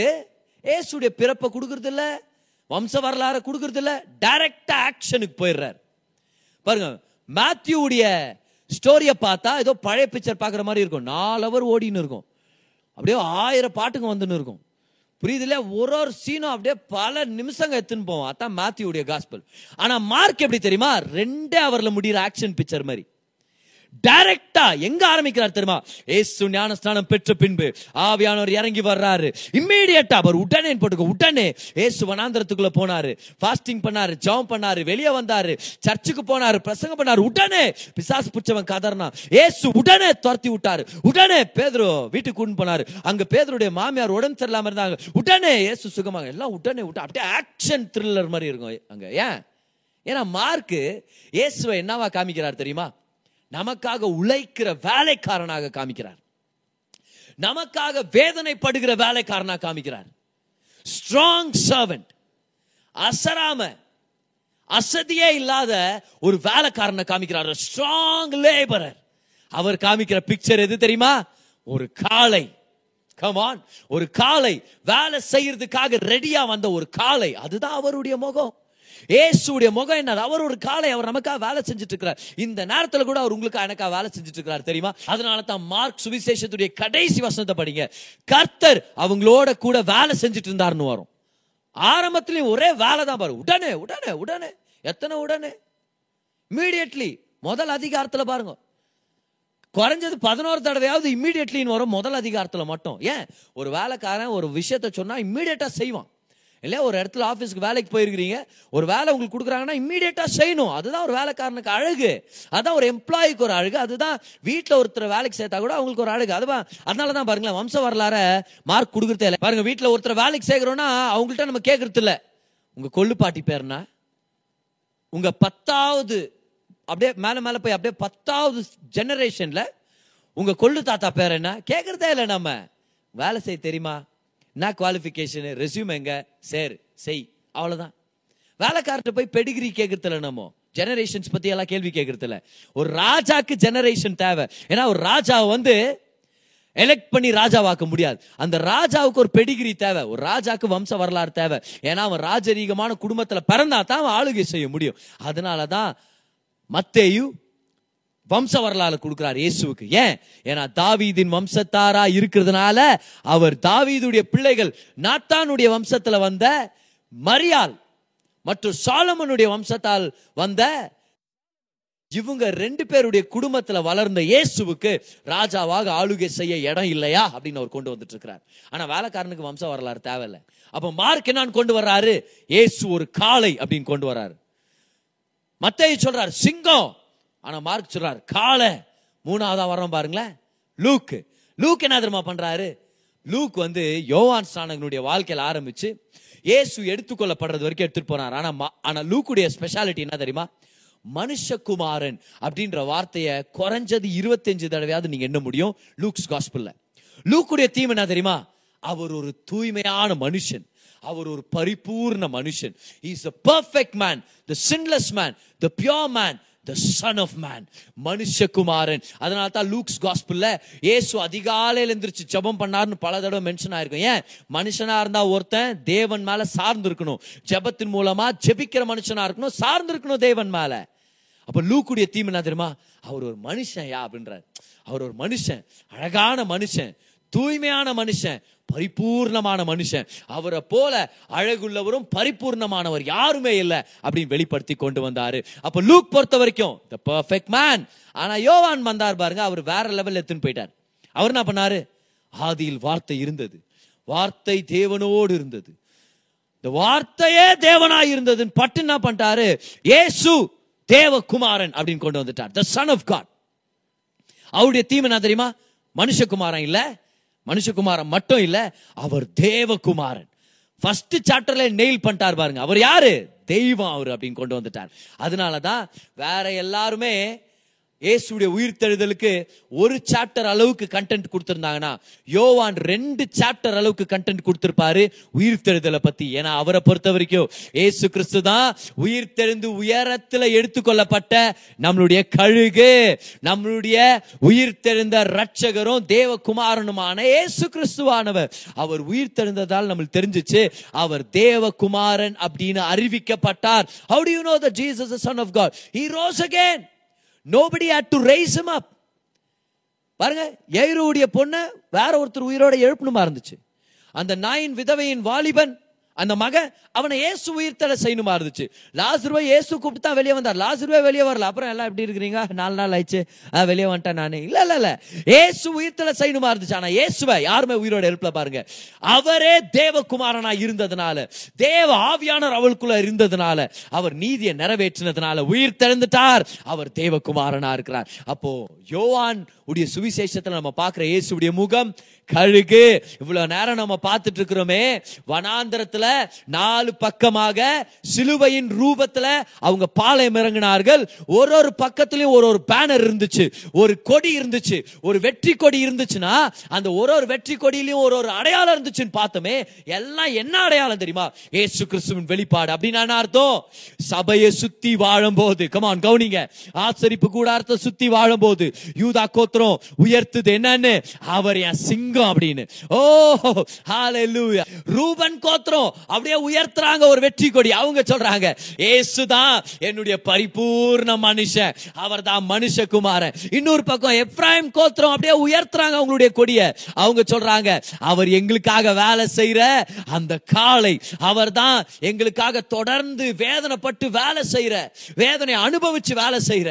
ஏசுடைய பிறப்பை கொடுக்கறது இல்ல வம்ச வரலாறு கொடுக்கறது இல்ல டைரக்டா ஆக்ஷனுக்கு போயிடுறார். பாருங்க மேத்யூடைய ஸ்டோரியை பார்த்தா ஏதோ பழைய பிக்சர் பார்க்குற மாதிரி இருக்கும். நாலு அவர் ஓடின்னு இருக்கும். அப்படியே ஆயிரம் பாட்டுங்க வந்துன்னு இருக்கும். புரியுதுல ஒரு ஒரு சீனும் அப்படியே பல நிமிஷங்க எடுத்துன்னு போவோம் அதான் மேத்யூடைய காஸ்பல் ஆனா மார்க் எப்படி தெரியுமா? ரெண்டே அவர்ல முடியிற ஆக்ஷன் பிக்சர் மாதிரி. டைரக்டா எங்க ஆரம்பிக்கிறார் தெரியுமா? ஏசு ஞானஸ்நானம் பெற்ற பின்பு ஆவியானவர் இறங்கி வர்றாரு. இம்மீடியட்டா அவர் உடனே போட்டுக்க உடனே ஏசு வனாந்திரத்துக்குள்ள போனாரு. ஃபாஸ்டிங் பண்ணாரு ஜெபம் பண்ணாரு வெளியே வந்தாரு சர்ச்சுக்கு போனாரு பிரசங்கம் பண்ணாரு. உடனே பிசாசு பிடிச்சவன் கதர்னா ஏசு உடனே துரத்தி விட்டாரு. உடனே பேதரு வீட்டுக்கு கூண்டு போனாரு. அங்க பேதருடைய மாமியார் உடம்பு சரியில்லாம இருந்தாங்க. உடனே ஏசு சுகமாக எல்லாம் உடனே விட்டா அப்படியே ஆக்ஷன் த்ரில்லர் மாதிரி இருக்கும். அங்க ஏன்? ஏன்னா மார்க்கு இயேசுவை என்னவா காமிக்கிறார் தெரியுமா? நமக்காக உழைக்கிற வேலைக்காரனாக காமிக்கிறார். நமக்காக வேதனைப்படுகிற வேலைக்காரனாக காமிக்கிறார். ஸ்ட்ராங் சர்வெண்ட் அசராம அசதியே இல்லாத ஒரு வேலைக்காரனை காமிக்கிறார். ஸ்ட்ராங் லேபரர் அவர் காமிக்கிற பிக்சர் எது தெரியுமா? ஒரு காளை. கமான் ஒரு காளை. வேலை செய்யறதுக்காக ரெடியா வந்த ஒரு காளை. அதுதான் அவருடைய முகம். ஏசுடைய முகம் என்ன? அவர் ஒரு காலை அவர் நமக்காக வேலை செஞ்சுட்டு இருக்கிறார் இந்த நேரத்தில் கூட அவர் உங்களுக்கு எனக்காக வேலை செஞ்சுட்டு இருக்கிறார் தெரியுமா? அதனால தான் மார்க் சுவிசேஷத்துடைய கடைசி வசனத்தை படிங்க. கர்த்தர் அவங்களோட கூட வேலை செஞ்சுட்டு இருந்தாருன்னு வரும். ஆரம்பத்துலேயும் ஒரே வேலை தான் பாரு. உடனே உடனே உடனே. எத்தனை உடனே? இம்மீடியட்லி முதல் அதிகாரத்தில் பாருங்க. குறைஞ்சது பதினோரு தடவையாவது இம்மீடியட்லின்னு வரும். முதல் அதிகாரத்தில் மட்டும். ஏன்? ஒரு வேலைக்காரன் ஒரு விஷயத்த சொன்னா இம்மீடியட்டா செய்வான். இல்லையா ஒரு இடத்துல ஆஃபீஸ்க்கு வேலைக்கு போயிருக்கிறீங்க ஒரு வேலை உங்களுக்கு கொடுக்குறாங்கன்னா இம்மீடியட்டாக செய்யணும். அதுதான் ஒரு வேலைக்காரனுக்கு அழகு. அதுதான் ஒரு எம்ப்ளாய்க்கு ஒரு அழகு. அதுதான் வீட்டில் ஒருத்தர் வேலைக்கு சேர்த்தா கூட அவங்களுக்கு ஒரு அழகு. அதுதான் அதனால தான் பாருங்களேன் வம்ச வரலாற மார்க் கொடுக்குறதே இல்லை. பாருங்க வீட்டில் ஒருத்தர் வேலைக்கு சேர்க்குறோன்னா அவங்கள்ட்ட நம்ம கேட்கறது இல்லை. உங்க கொள்ளுப்பாட்டி பேர்னா? உங்கள் பத்தாவது அப்படியே மேலே மேலே போய் அப்படியே பத்தாவது ஜெனரேஷனில் உங்கள் கொள்ளு தாத்தா பேர் என்ன? கேட்குறதே இல்லை நம்ம. வேலை செய்ய தெரியுமா? என்ன குவாலிஃபிகேஷனு ரெஸ்யூம் எங்க? சரி செய் அவ்வளோதான் வேலைக்கார்ட்ட போய் பெடிகிரி கேட்கறது நம்ம. ஜெனரேஷன்ஸ் பத்தி எல்லாம் கேள்வி கேட்கறதுல ஒரு ராஜாக்கு ஜெனரேஷன் தேவை. ஏன்னா ஒரு ராஜாவை வந்து எலெக்ட் பண்ணி ராஜாவாக்க முடியாது. அந்த ராஜாவுக்கு ஒரு பெடிகிரி தேவை. ஒரு ராஜாக்கு வம்ச வரலாறு தேவை. ஏன்னா அவன் ராஜரீகமான குடும்பத்தில் பிறந்தா தான் அவன் ஆளுகை செய்ய முடியும். அதனால தான் மத்தேயும் வம்ச வரலாறு கொடுக்கிறார் இயேசுவுக்கு. ஏன்? ஏன்னா தாவீதின் வம்சத்தாரா இருக்கிறதுனால அவர் தாவீதுடைய பிள்ளைகள் நாத்தானுடைய வம்சத்துல வந்த மரியாள் மற்றும் சாலமனுடைய வம்சத்தால் வந்த இவங்க ரெண்டு பேருடைய குடும்பத்துல வளர்ந்த இயேசுவுக்கு ராஜாவாக ஆளுகை செய்ய இடம் இல்லையா அப்படின்னு அவர் கொண்டு வந்துட்டு இருக்கிறார் ஆனா வேலைக்காரனுக்கு வம்ச வரலாறு தேவையில்லை. அப்ப மார்க் என்னான்னு கொண்டு வர்றாரு? இயேசு ஒரு காளை அப்படின்னு கொண்டு வர்றாரு. மத்தையை சொல்றார் சிங்கம் ஆனா மார்க் சொல்றார் காலை மூணாவதா வரோம் பாருங்களேன். லூக் லூக் என்ன தெரியுமா பண்றாரு? லூக் வந்து யோவான் ஸ்நானகனுடைய வாழ்க்கையில ஆரம்பிச்சு இயேசு எடுத்துக்கொள்ளப்படுறது வரைக்கும் எடுத்துட்டு போனார். ஆனா ஆனால் ஆனா லூக்குடைய ஸ்பெஷாலிட்டி என்ன தெரியுமா? மனுஷகுமாரன் அப்படின்ற வார்த்தையை குறைஞ்சது இருபத்தஞ்சு தடவையாவது நீங்க என்ன முடியும் லூக்ஸ் காஸ்பிள்ல லூக்குடைய தீம் என்ன தெரியுமா? அவர் ஒரு தூய்மையான மனுஷன். அவர் ஒரு பரிபூர்ண மனுஷன். Is a perfect man the sinless man the pure man the son of man மனுஷகுமாரன். அதனால தான் லூக்ஸ் காஸ்பிள்ல ஏசு அதிகாலையில எந்திரிச்சு ஜெபம் பண்ணாருன்னு பல தடவை மென்ஷன் ஆயிருக்கும். ஏன்? மனுஷனா இருந்தா ஒருத்தன் தேவன் மேல சார்ந்து இருக்கணும் ஜெபத்தின் மூலமா ஜெபிக்கிற மனுஷனா இருக்கணும் சார்ந்து இருக்கணும் தேவன் மேல. அப்ப லூக்குடைய தீம் என்ன தெரியுமா? அவர் ஒரு மனுஷன் யா அப்படின்றார். அவர் ஒரு மனுஷன் அழகான மனுஷன். தூய்மையான மனுஷன் பரிபூர்ணமான மனுஷன். அவரை போல அழகுள்ளவரும் பரிபூர்ணமானவர் யாருமே இல்லை அப்படின்னு வெளிப்படுத்தி கொண்டு வந்தாரு. அப்ப லூக் பொறுத்த வரைக்கும் த பர்ஃபெக்ட் மேன் ஆனா யோவான் வந்தார் பாருங்க அவர் வேற லெவல்ல எடுத்துன்னு போயிட்டார். அவர் என்ன பண்ணாரு? ஆதியில் வார்த்தை இருந்தது. வார்த்தை தேவனோடு இருந்தது. இந்த வார்த்தையே தேவனாய் இருந்ததுன்னு பட்டு என்ன பண்ணிட்டாரு? ஏசு தேவகுமாரன் அப்படின்னு கொண்டு வந்துட்டார். த சன் ஆஃப் காட் அவருடைய தீம் என்ன தெரியுமா? மனுஷகுமாரன் இல்லை மனுஷகுமாரன் மட்டும் இல்ல அவர் தேவகுமாரன். ஃபர்ஸ்ட் சாப்டர்ல நெயில் பண்ணிட்டார் பாருங்க. அவர் யாரு? தெய்வம் அவர் அப்படின்னு கொண்டு வந்துட்டார். அதனாலதான் வேற எல்லாருமே இயேசுடைய உயிர்த்தெழுதலுக்கு ஒரு சாப்டர் அளவுக்கு கண்டென்ட் கொடுத்திருந்தாங்கன்னா யோவான் ரெண்டு சாப்டர் அளவுக்கு கண்டென்ட் கொடுத்திருப்பாரு உயிர்த்தெழுதலை பத்தி. ஏன்னா அவரை பொறுத்த வரைக்கும் ஏசு கிறிஸ்து தான் உயிர்த்தெழுந்து உயரத்துல எடுத்துக்கொள்ளப்பட்ட நம்மளுடைய கழுகு. நம்மளுடைய உயிர்த்தெழுந்த ரட்சகரும் தேவகுமாரனுமான ஏசு கிறிஸ்துவானவர். அவர் உயிர்த்தெழுந்ததால் நம்மளுக்கு தெரிஞ்சுச்சு அவர் தேவகுமாரன் அப்படின்னு அறிவிக்கப்பட்டார். How do you know that jesus is the son of god? Nobody had to rise to up பாருங்க எயிரோடைய பொண்ணை வேற ஒருத்தர் உயிரோட எழுப்பணுமா இருந்துச்சு. அந்த நாயின் விதவையின் வாலிபன் அந்த மகன் அவனை இயேசு உயிர்த்தலை செய்யணுமா இருந்துச்சு. லாசுருவை இயேசு கூப்பிட்டு தான் வெளியே வந்தார். லாசுருவே வெளியே வரல. அப்புறம் எல்லாம் எப்படி இருக்கிறீங்க? நாலு நாள் ஆயிடுச்சு. வெளியே வந்துட்டேன் நானு. இல்ல இல்ல இல்ல. இயேசு உயிர்த்தலை செய்யணுமா இருந்துச்சு. ஆனா இயேசுவை யாருமே உயிரோட ஹெல்ப்ல பாருங்க. அவரே தேவகுமாரனா இருந்ததுனால தேவ ஆவியானர் அவளுக்குள்ள இருந்ததுனால அவர் நீதியை நிறைவேற்றினதுனால உயிர் திறந்துட்டார் அவர் தேவகுமாரனா இருக்கிறார். அப்போ யோவான் உடைய சுவிசேஷத்துல நம்ம பார்க்கிற இயேசுடைய முகம் கழுகு. இவ்வளவு நேரம் நம்ம பார்த்துட்டு இருக்கிறோமே வனாந்தரத்துல நாலு பக்கமாக சிலுவையின் ரூபத்துல அவங்க பாளையம் இறங்கினார்கள். ஒரு ஒரு பக்கத்துலயும் ஒரு ஒரு பேனர் இருந்துச்சு. ஒரு கொடி இருந்துச்சு. ஒரு வெற்றி கொடி இருந்துச்சுன்னா அந்த ஒரு ஒரு வெற்றி கொடியிலையும் ஒரு ஒரு அடையாளம் இருந்துச்சுன்னு பார்த்தோமே எல்லாம் என்ன அடையாளம் தெரியுமா? ஏசு கிறிஸ்துவின் வெளிப்பாடு. அப்படின்னு அர்த்தம்? சபையை சுத்தி வாழும் போது கமான் கவுனிங்க. ஆசரிப்பு கூடாரத்தை சுத்தி வாழும் போது யூதா கோத்திரம் உயர்த்துது என்னன்னு? அவர் என் சிங்கம். இருக்கும் அப்படின்னு. ஓ ஹalleluya. ரூபன் கோத்திரம் அப்படியே உயர்த்துறாங்க ஒரு வெற்றி கொடி. அவங்க சொல்றாங்க ஏசுதான் என்னுடைய பரிபூர்ண மனுஷன். அவர் தான் மனுஷகுமாரன். இன்னொரு பக்கம் எப்ராஹிம் கோத்திரம் அப்படியே உயர்த்துறாங்க அவங்களுடைய கொடிய. அவங்க சொல்றாங்க அவர் எங்களுக்காக வேலை செய்யற அந்த காலை அவர் தான் எங்களுக்காக தொடர்ந்து வேதனைப்பட்டு வேலை செய்யற வேதனை அனுபவிச்சு வேலை செய்யற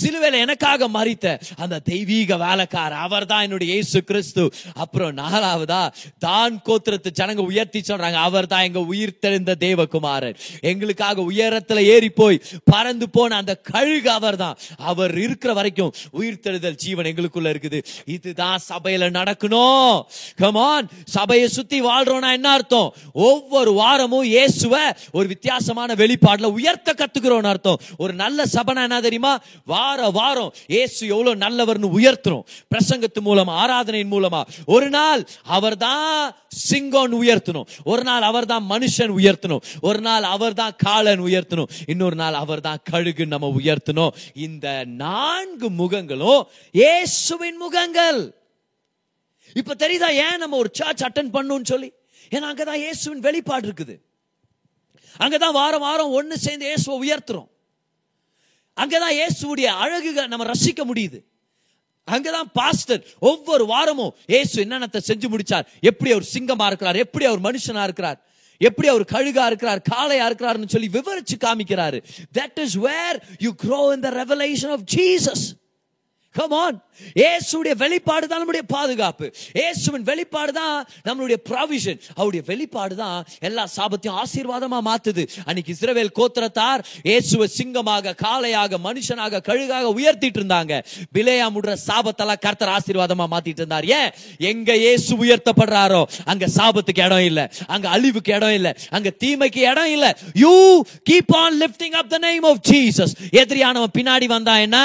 சிலுவையில் எனக்காக மறித்த அந்த தெய்வீக வேலைக்கார அவர் தான் என்னுடைய இயேசு கிறிஸ்து. அப்புறம் நாலாவதா தான் கோத்திரத்து ஜனங்க உயர்த்தி சொல்றாங்க அவர் தான் எங்க உயிர் தெரிந்த தேவகுமாரன் எங்களுக்காக உயரத்துல ஏறி போய் பறந்து போன அந்த கழுகு அவர் தான் அவர் இருக்கிற வரைக்கும் உயிர் தெழுதல் ஜீவன் எங்களுக்குள்ள இருக்குது. இதுதான் சபையில நடக்கணும். கமான் சபையை சுத்தி வாழ்றோம்னா என்ன அர்த்தம்? ஒவ்வொரு வாரமும் இயேசுவ ஒரு வித்தியாசமான வெளிப்பாடுல உயர்த்த கத்துக்கிறோம்னு அர்த்தம். ஒரு நல்ல சபைனா என்ன தெரியுமா? வார வாரம் இயேசு எவ்வளவு நல்லவர்னு உயர்த்துறோம். பிரசங்கத்து மூலமா ஆராதனையின் மூலமா. ஒரு நாள் அவர்தான் சிங்கம் உயர்த்தணும். ஒரு நாள் அவர்தான் மனுஷன் உயர்த்தணும். ஒரு நாள் அவர்தான் காலன் உயர்த்தணும். இன்னொரு நாள் அவர்தான் கழுகு நம்ம உயர்த்தணும். இந்த நான்கு முகங்களும் இயேசுவின் முகங்கள். இப்ப தெரியுதா ஏன் நம்ம ஒரு சர்ச் அட்டன் பண்ணுன்னு சொல்லி? ஏன்னா அங்கதான் இயேசுவின் வெளிப்பாடு இருக்குது. அங்கதான் வாரம் வாரம் ஒன்னு சேர்ந்து இயேசுவை உயர்த்துறோம். அங்கதான் இயேசுடைய அழகுகள் நம்ம ரசிக்க முடியுது. அங்கதான் பாஸ்டர் ஒவ்வொரு வாரமும் ஏசு என்னென்னத்தை செஞ்சு முடிச்சார். எப்படி அவர் சிங்கமா இருக்கிறார் எப்படி அவர் மனுஷனா இருக்கிறார் எப்படி அவர் கழுகா இருக்கிறார் காளையா இருக்கிறார்னு சொல்லி விவரிச்சு காமிக்கிறாரு. That is where you grow in the revelation of Jesus come on on. இயேசுடைய வெளிப்பாடு தான் நம்முடைய பாதுகாப்பு. இயேசுவின் வெளிப்பாடு தான் நம்மளுடைய ப்ராவிஷன் அவருடைய வெளிப்பாடு தான் எல்லா சாபத்தையும் ஆசீர்வாதமா மாத்துது. அன்னைக்கு இஸ்ரவேல் கோத்திரத்தார் இயேசுவை சிங்கமாக காளையாக மனுஷனாக கழுகாக உயர்த்திட்டு இருந்தாங்க. பிலேயா முடுற சாபத்தெல்லாம் கர்த்தர் ஆசீர்வாதமா மாத்திட்டு இருந்தார். ஏன்? எங்க இயேசு உயர்த்தப்படுறாரோ அங்க சாபத்துக்கு இடம் இல்ல. அங்க அழிவுக்கு இடம் இல்ல. அங்க தீமைக்கு இடம் இல்ல. You keep on lifting up the name of Jesus எதிரியானவன் பின்னாடி வந்தா என்ன?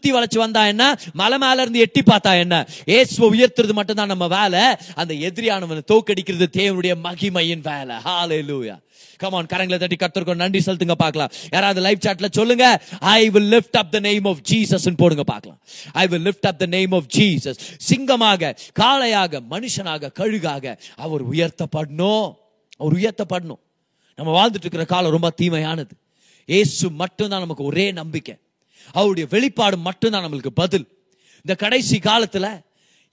சுத்தி வளைச்சு வந்தா என்ன? மலை மேல இருந்து எட்டி பார்த்தா என்ன? ஏசுவை உயர்த்துறது மட்டும்தான் நம்ம வேலை. அந்த எதிரியானவனை தோக்கடிக்கிறது தேவனுடைய மகிமையின் வேலை. ஹாலே லூயா கமான் கரங்களை தட்டி கத்திருக்கோம் நன்றி செலுத்துங்க பார்க்கலாம். யாராவது லைவ் சாட்ல சொல்லுங்க. I will lift up the name of Jesus போடுங்க பார்க்கலாம். I will lift up the name of Jesus சிங்கமாக காளையாக மனுஷனாக கழுகாக அவர் உயர்த்தப்படணும். அவர் உயர்த்தப்படணும். நம்ம வாழ்ந்துட்டு இருக்கிற காலம் ரொம்ப தீமையானது. ஏசு மட்டும்தான் நமக்கு ஒரே நம்பிக்கை. அவருடைய வெளிப்பாடு மட்டும்தான் நம்மளுக்கு பதில். இந்த கடைசி காலத்துல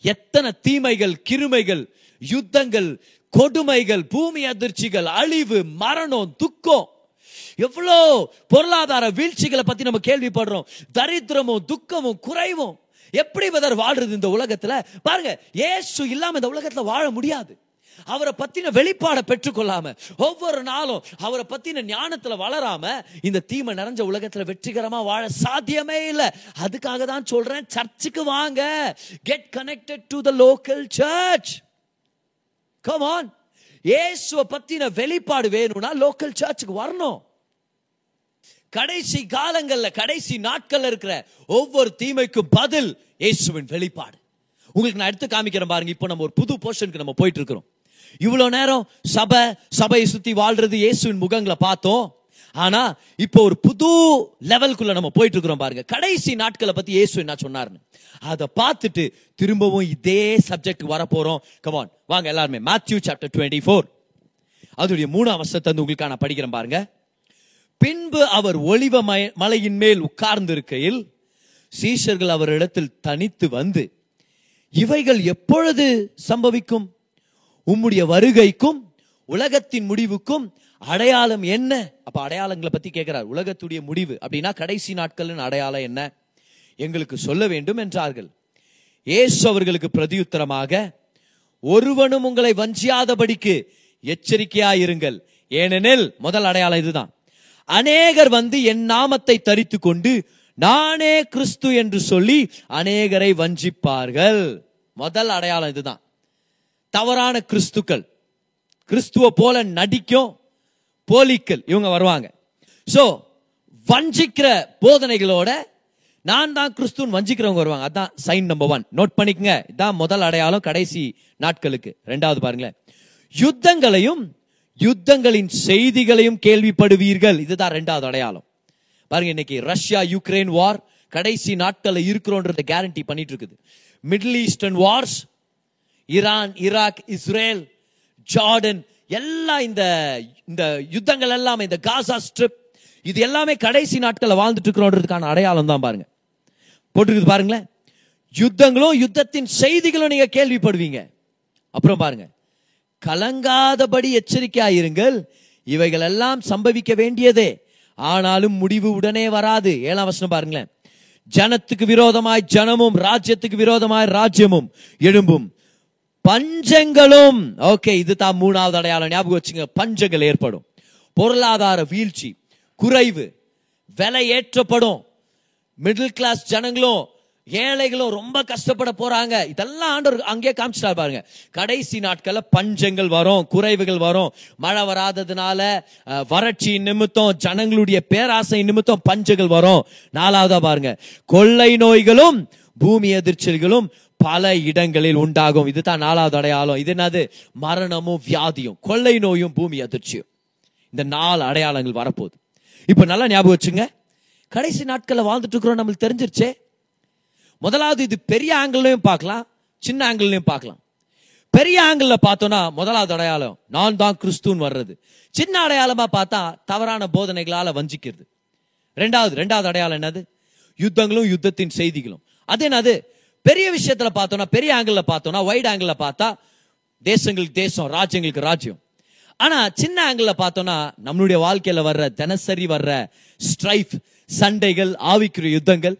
எத்தனை தீமைகள் கிருமைகள் யுத்தங்கள் கொடுமைகள் பூமி அதிர்ச்சிகள் அழிவு மரணம் துக்கம் எவ்வளோ பொருளாதார வீழ்ச்சிகளை பத்தி நம்ம கேள்விப்படுறோம். தரித்திரமும் துக்கமும் குறைவும். எப்படி பதர் வாழ்றது இந்த உலகத்துல? பாருங்க இயேசு இல்லாம இந்த உலகத்துல வாழ முடியாது. அவரை பத்தின வெளிப்பாடை பெற்றுக்கொள்ளாம ஒவ்வொரு நாளும் அவரை பத்தின ஞானத்துல வளராம இந்த தீமை நிறைஞ்ச உலகத்துல வெற்றிகரமா வாழ சாத்தியமே இல்லை. அதுக்காக தான் சொல்றேன் சர்ச்சுக்கு வாங்க. Get connected to the local church come on இயேசுவை பத்தின வெளிப்பாடு வேணும்னா லோக்கல் சர்ச்சுக்கு வரணும். கடைசி காலங்கள்ல கடைசி நாட்கள்ல இருக்கிற ஒவ்வொரு தீமைக்கும் பதில் இயேசுவின் வெளிப்பாடு. உங்களுக்கு நான் எடுத்து காமிக்கிறேன் பாருங்க இப்போ நம்ம ஒரு புது போர்ஷனுக்கு நம்ம போயிட்டு இருக்கிறோம். இவ்வளவு நேரம் சபை சபையை சுத்தி வாழ்றது இயேசுவின் முகங்களை பார்த்தோம். ஆனா இப்போ ஒரு புது லெவலுக்குள்ள நம்ம போயிட்டு இருக்கிறோம் பாருங்க. கடைசி நாட்களை பத்தி இயேசு என்ன சொன்னார்னு. அதை பார்த்துட்டு திரும்பவும் இதே சப்ஜெக்ட் வர போறோம் கமான் வாங்க எல்லாருமே. மேத்யூ சாப்டர் டுவெண்ட்டி ஃபோர் அதோடைய மூணாம் வருஷத்தை வந்து உங்களுக்கு நான் படிக்கிறேன் பாருங்க. பின்பு அவர் ஒளிவ மய- மலையின் மேல் உட்கார்ந்து இருக்கையில் சீஷர்கள் அவரிடத்தில் தனித்து வந்து இவைகள் எப்பொழுது சம்பவிக்கும்? உம்முடைய வருகைக்கும் உலகத்தின் முடிவுக்கும் அடையாளம் என்ன? அப்ப அடையாளங்களை பத்தி கேட்கிறார் உலகத்துடைய முடிவு. அப்படின்னா கடைசி நாட்களின் அடையாளம் என்ன? எங்களுக்கு சொல்ல வேண்டும் என்றார்கள். இயேசு அவர்களுக்கு பிரதியுத்தரமாக ஒருவனும் உங்களை வஞ்சியாதபடிக்கு எச்சரிக்கையாயிருங்கள் ஏனெனில் முதல் அடையாளம் இதுதான். அநேகர் வந்து என் நாமத்தை தரித்து கொண்டு நானே கிறிஸ்து என்று சொல்லி அநேகரை வஞ்சிப்பார்கள். முதல் அடையாளம் இதுதான். தவறான கிறிஸ்துக்கள். கிறிஸ்துவ போல நடிக்கும் போலிக்கள் இவங்க வருவாங்க. சோ வஞ்சிக்கிற போதனைகளோட நான் தான் கிறிஸ்துவன் வஞ்சிக்கிறவங்க வருவாங்க. அதான் சைன் நம்பர் ஒன் நோட் பண்ணிக்கங்க. இதான் முதல் அடையாளம் கடைசி நாட்களுக்கு. ரெண்டாவது பாருங்களேன். யுத்தங்களையும் யுத்தங்களின் செய்திகளையும் கேள்விப்படுவீர்கள். இதுதான் ரெண்டாவது அடையாளம். பாருங்க இன்னைக்கு ரஷ்யா யுக்ரைன் வார் கடைசி நாட்களில் இருக்கிறோன்றத கேரண்டி பண்ணிட்டு இருக்குது. Middle eastern wars Iran Iraq Israel Jordan எல்லாம் இந்த இந்த யுத்தங்கள் எல்லாம் இந்த காசா ஸ்ட்ரிப் இது எல்லாமே கடைசி நாட்களில் வாழ்ந்துட்டு இருக்கிறோன்றதுக்கான அடையாளம் தான் பாருங்க. போட்டிருக்குது பாருங்களேன். யுத்தங்களும் யுத்தத்தின் செய்திகளும் நீங்க கேள்விப்படுவீங்க. அப்புறம் பாருங்க. கலங்காதபடி எச்சரிக்கையாயிருங்கள். இவைகள் எல்லாம் சம்பவிக்க வேண்டியதே. ஆனாலும் முடிவு உடனே வராது. ஏழாம் வசனம் பாருங்களேன். ஜனத்துக்கு விரோதமாய் ஜனமும் ராஜ்யத்துக்கு விரோதமாய் ராஜ்யமும் எழும்பும். பஞ்சங்களும். ஓகே இது தான் மூணாவது அடையாளம். ஞாபகம் வச்சுங்க பஞ்சங்கள் ஏற்படும். பொருளாதார வீழ்ச்சி குறைவு விலை ஏற்றப்படும். மிடில் கிளாஸ் ஜனங்களும் ஏழைகளும் ரொம்ப கஷ்டப்பட போறாங்க. இதெல்லாம் ஆண்டவர் அங்கே காமிச்சிட்டா பாருங்க. கடைசி நாட்கள்ல பஞ்சங்கள் வரும் குறைவுகள் வரும். மழை வராததுனால வறட்சி நிமித்தம் ஜனங்களுடைய பேராசை நிமித்தம் பஞ்சங்கள் வரும். நாலாவதா பாருங்க. கொள்ளை நோய்களும் பூமி எதிர்ச்சல்களும் பல இடங்களில் உண்டாகும். இதுதான் நாலாவது அடையாளம். இது என்னது? மரணமும் வியாதியும் கொள்ளை நோயும் பூமி அதிர்ச்சியும். இந்த நாலு அடையாளங்கள் வரப்போகுது. இப்ப நல்லா ஞாபகம் வச்சுங்க. கடைசி நாட்களில் வாழ்ந்துட்டு இருக்கிறோம் நம்மளுக்கு தெரிஞ்சிருச்சே. முதலாவது இது பெரிய ஆங்கிள்லையும் பார்க்கலாம் சின்ன ஆங்கிள்லையும் பார்க்கலாம். பெரிய ஆங்கிள் பார்த்தோம்னா முதலாவது அடையாளம் நான் தான் கிறிஸ்துன்னு வர்றது. சின்ன அடையாளமா பார்த்தா தவறான போதனைகளால வஞ்சிக்கிறது. ரெண்டாவது ரெண்டாவது அடையாளம் என்னது? யுத்தங்களும் யுத்தத்தின் செய்திகளும். அது என்னது? பெரிய விஷயத்துல பார்த்தோம்னா பெரிய ஆங்கிள் பார்த்தோம்னா வைட் ஆங்கிள் பார்த்தா தேசங்களுக்கு தேசம் ராஜ்யங்களுக்கு ராஜ்யம். ஆனா சின்ன ஆங்கிள் பார்த்தோம்னா நம்மளுடைய வாழ்க்கையில வர்ற தினசரி வர்ற ஸ்ட்ரைஃப் சண்டைகள் ஆவிக்குரிய யுத்தங்கள்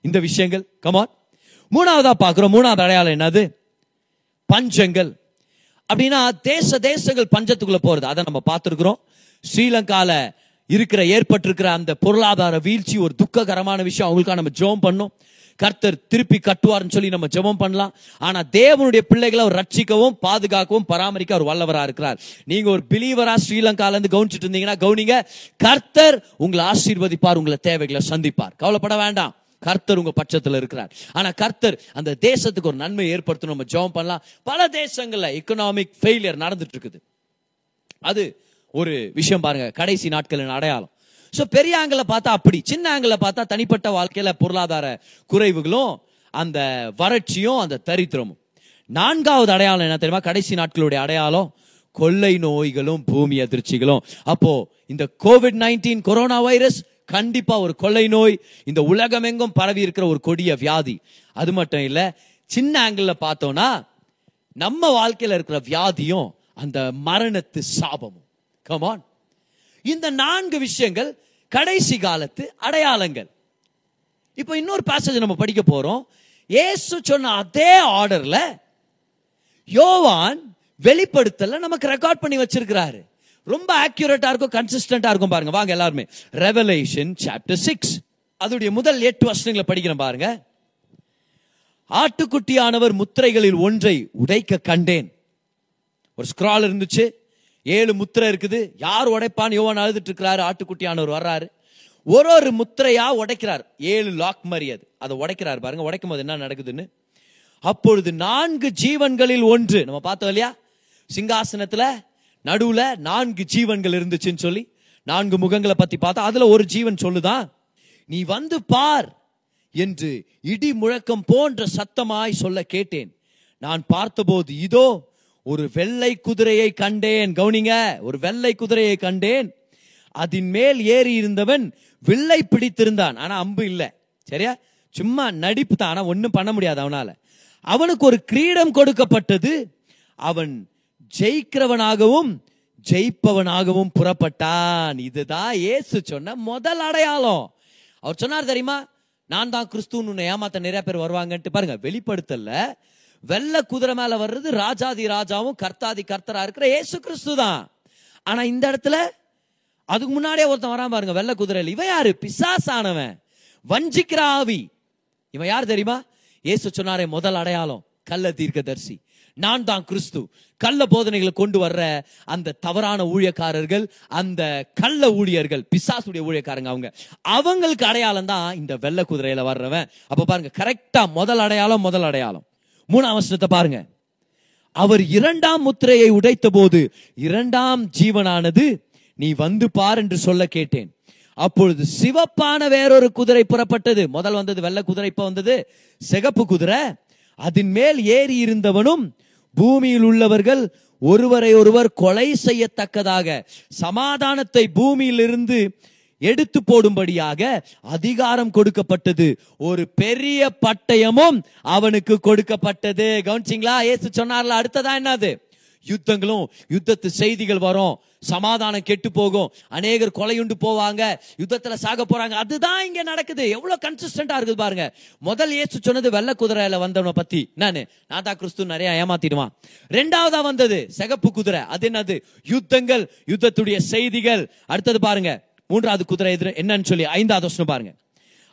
இந்த விஷயங்கள் கமான் மூணாவதா பார்க்கிறோம் மூணாவது அடையாளம் என்னது? பஞ்சங்கள். அப்படின்னா தேச தேசங்கள் பஞ்சத்துக்குள்ள போறது. அதை நம்ம பார்த்துருக்குறோம். ஸ்ரீலங்கால இருக்கிற ஏற்பட்டிருக்கிற அந்த பொருளாதார வீழ்ச்சி ஒரு துக்ககரமான விஷயம். அவங்களுக்காக நம்ம ஜோம் பண்ணோம். கர்த்தர் திருப்பி கட்டுவார்னு சொல்லி நம்ம ஜெபம் பண்ணலாம். ஆனா தேவனுடைய பிள்ளைகளை அவர் ரட்சிக்கவும் பாதுகாக்கவும் பராமரிக்க அவர் வல்லவரா இருக்கிறார். நீங்க ஒரு பிலீவரா ஸ்ரீலங்கால இருந்து கவனிச்சிட்டு இருந்தீங்கன்னா கவனிங்க கர்த்தர் உங்களை ஆசீர்வதிப்பார் உங்களை தேவைகளை சந்திப்பார். கவலைப்பட வேண்டாம். கர்த்தர் உங்க பட்சத்துல இருக்கிறார். ஆனா கர்த்தர் அந்த தேசத்துக்கு ஒரு நன்மை ஏற்படுத்தணும். நம்ம ஜெபம் பண்ணலாம். பல தேசங்கள்ல எக்கனாமிக் ஃபெயிலியர் நடந்துட்டு இருக்குது. அது ஒரு விஷயம் பாருங்க. கடைசி நாட்களின் அடையாளம். சோ பெரிய ஆங்கில பார்த்தா அப்படி சின்ன ஆங்கில பார்த்தா தனிப்பட்ட வாழ்க்கையில பொருளாதார குறைவுகளும் அந்த வறட்சியும் அந்த தரித்திரமும். நான்காவது அடையாளம் என்ன தெரியுமா? கடைசி நாட்களுடைய அடையாளம் கொள்ளை நோய்களும் பூமி அதிர்ச்சிகளும். அப்போ இந்த கோவிட் நைன்டீன் கொரோனா வைரஸ் கண்டிப்பா ஒரு கொள்ளை நோய். இந்த உலகமெங்கும் பரவி இருக்கிற ஒரு கொடிய வியாதி. அது மட்டும் இல்ல சின்ன ஆங்கிள் பார்த்தோம்னா நம்ம வாழ்க்கையில இருக்கிற வியாதியும் அந்த மரணத்து சாபமும். கமான் இந்த நான்கு விஷயங்கள் கடைசி காலத்து அடையாளங்கள். இப்போ இன்னொரு பேசேஜ் நம்ம படிக்க போறோம். ஏசு சொன்ன அதே ஆர்டர்ல யோவான் வெளிப்படுத்தல நமக்கு ரெக்கார்ட் பண்ணி வச்சிருக்கிறாரு. ரொம்ப ஆக்யூரேட்டா இருக்கும் கன்சிஸ்டன்டா இருக்கும் பாருங்க. வாங்க எல்லாருமே. ரெவலேஷன் சாப்டர் சிக்ஸ் அதோடைய முதல் எட்டு வருஷங்களை படிக்கிறேன் பாருங்க. ஆட்டுக்குட்டியானவர் முத்திரைகளில் ஒன்றை உடைக்க கண்டேன். ஒரு ஸ்க்ரால் இருந்துச்சு. ஏழு முத்திரை இருக்குது. யார் உடைப்பான்னு யோவான் அழுதுட்டு இருக்கிறாரு ஆட்டுக்குட்டியானவர் வர்றாரு. ஒரு ஒரு முத்திரையா உடைக்கிறார். ஏழு லாக் மாதிரி அது. அதை உடைக்கிறார் பாருங்க. உடைக்கும் போது என்ன நடக்குதுன்னு? அப்பொழுது நான்கு ஜீவன்களில் ஒன்று. நம்ம பார்த்தோம் இல்லையா? சிங்காசனத்துல நடுவுல நான்கு ஜீவன்கள் இருந்துச்சுன்னு சொல்லி நான்கு முகங்களை பத்தி பார்த்தா அதுல ஒரு ஜீவன் சொல்லுதான் நீ வந்து பார் என்று இடி முழக்கம் போன்ற சத்தமாய் சொல்ல கேட்டேன். நான் பார்த்தபோது இதோ ஒரு வெள்ளை குதிரையை கண்டேன். கவுனிங்க ஒரு வெள்ளை குதிரையை கண்டேன். அதன் மேல் ஏறி இருந்தவன் வில்லை பிடித்திருந்தான். ஆனா அம்பு இல்லை. சரியா? சும்மா நடிப்பு தான். ஆனா ஒண்ணும் பண்ண முடியாது அவனால. அவனுக்கு ஒரு கிரீடம் கொடுக்கப்பட்டது. அவன் ஜெயிக்கிறவனாகவும் ஜெயிப்பவனாகவும் புறப்பட்டான். இதுதான் ஏசு சொன்ன முதல் அடையாளம். அவர் சொன்னார் தெரியுமா? நான் தான் கிறிஸ்துன்னு உன்னை ஏமாத்த நிறைய பேர் வருவாங்கன்ட்டு. பாருங்க வெளிப்படுத்தல வெள்ள குதிரை மேல வர்றது ராஜாதி ராஜாவும் கர்த்தாதி கர்த்தரா இருக்கிற ஏசு கிறிஸ்து தான். ஆனா இந்த இடத்துல அதுக்கு முன்னாடியே ஒருத்தன் வராம பாருங்க வெள்ள குதிரையில். இவன் யாரு? பிசாசானவன். வஞ்சிக்கிற ஆவி. இவன் யார் தெரியுமா? ஏசு சொன்னாரே முதல் அடையாளம் கள்ள தீர்க்கதர்சி. நான் தான் கிறிஸ்து. கள்ள போதனைகளை கொண்டு வர்ற அந்த தவறான ஊழியக்காரர்கள் அந்த கள்ள ஊழியர்கள் பிசாசுடைய ஊழியக்காரங்க அவங்க. அவங்களுக்கு அடையாளம் தான் இந்த வெள்ளை குதிரையில வர்றவன். அப்ப பாருங்க கரெக்டா முதல் அடையாளம் முதல் அடையாளம். மூணாம் வசனத்தை பாருங்க. அவர் இரண்டாம் முத்திரையை உடைத்த போது இரண்டாம் ஜீவனானது நீ வந்து பார் என்று சொல்ல கேட்டேன். அப்பொழுது சிவப்பான வேறொரு குதிரை புறப்பட்டது. முதல் வந்தது வெள்ள குதிரை இப்ப வந்தது சிகப்பு குதிரை. அதன் மேல் ஏறி இருந்தவனும் பூமியில் உள்ளவர்கள் ஒருவரை ஒருவர் கொலை செய்யத்தக்கதாக சமாதானத்தை பூமியிலிருந்து எடுத்து போடும்படியாக அதிகாரம் கொடுக்கப்பட்டது. ஒரு பெரிய பட்டயமும் அவனுக்கு கொடுக்கப்பட்டது. கவனிச்சிங்களா? ஏசு சொன்னார்ல அடுத்ததா என்னது? யுத்தங்களும் யுத்தத்து செய்திகள் வரும். சமாதானம் கெட்டு போகும். அநேகர் கொலையுண்டு போவாங்க. யுத்தத்துல சாக போறாங்க. அதுதான் இங்க நடக்குது. எவ்வளவு கன்சிஸ்டன்டா இருக்குது பாருங்க. முதல் இயேசு சொன்னது வெள்ள குதிரையில வந்தவனை பத்தி. நானு நான் கிறிஸ்து நிறைய ஏமாத்திடுவான். ரெண்டாவதா வந்தது சிகப்பு குதிரை. அது என்னது? யுத்தங்கள் யுத்தத்துடைய செய்திகள். அடுத்தது பாருங்க. மூன்றாவது குதிரை எதிர என்னன்னு சொல்லி ஐந்தாவது வசனம் பாருங்க.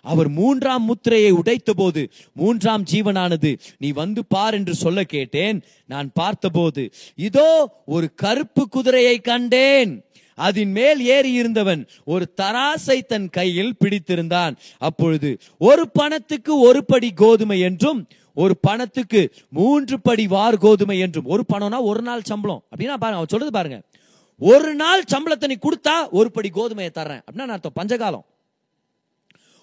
அவர் மூன்றாம் முத்திரையை உடைத்த போது மூன்றாம் ஜீவனானது நீ வந்து பார் என்று சொல்ல கேட்டேன். நான் பார்த்தபோது இதோ ஒரு கருப்பு குதிரையை கண்டேன். அதன் மேல் ஏறி இருந்தவன் ஒரு தராசை தன் கையில் பிடித்திருந்தான். அப்பொழுது ஒரு பணத்துக்கு ஒரு படி கோதுமை என்றும் ஒரு பணத்துக்கு மூன்று படி வார் கோதுமை என்றும் ஒரு பணம்னா ஒரு நாள் சம்பளம். அப்படின்னா பாருங்க அவன் சொல்றது பாருங்க. ஒரு நாள் சம்பளத்தை நீ கொடுத்தா ஒரு படி கோதுமையை தர்றேன். அப்படின்னா நான் அர்த்தம்? பஞ்சகாலம்.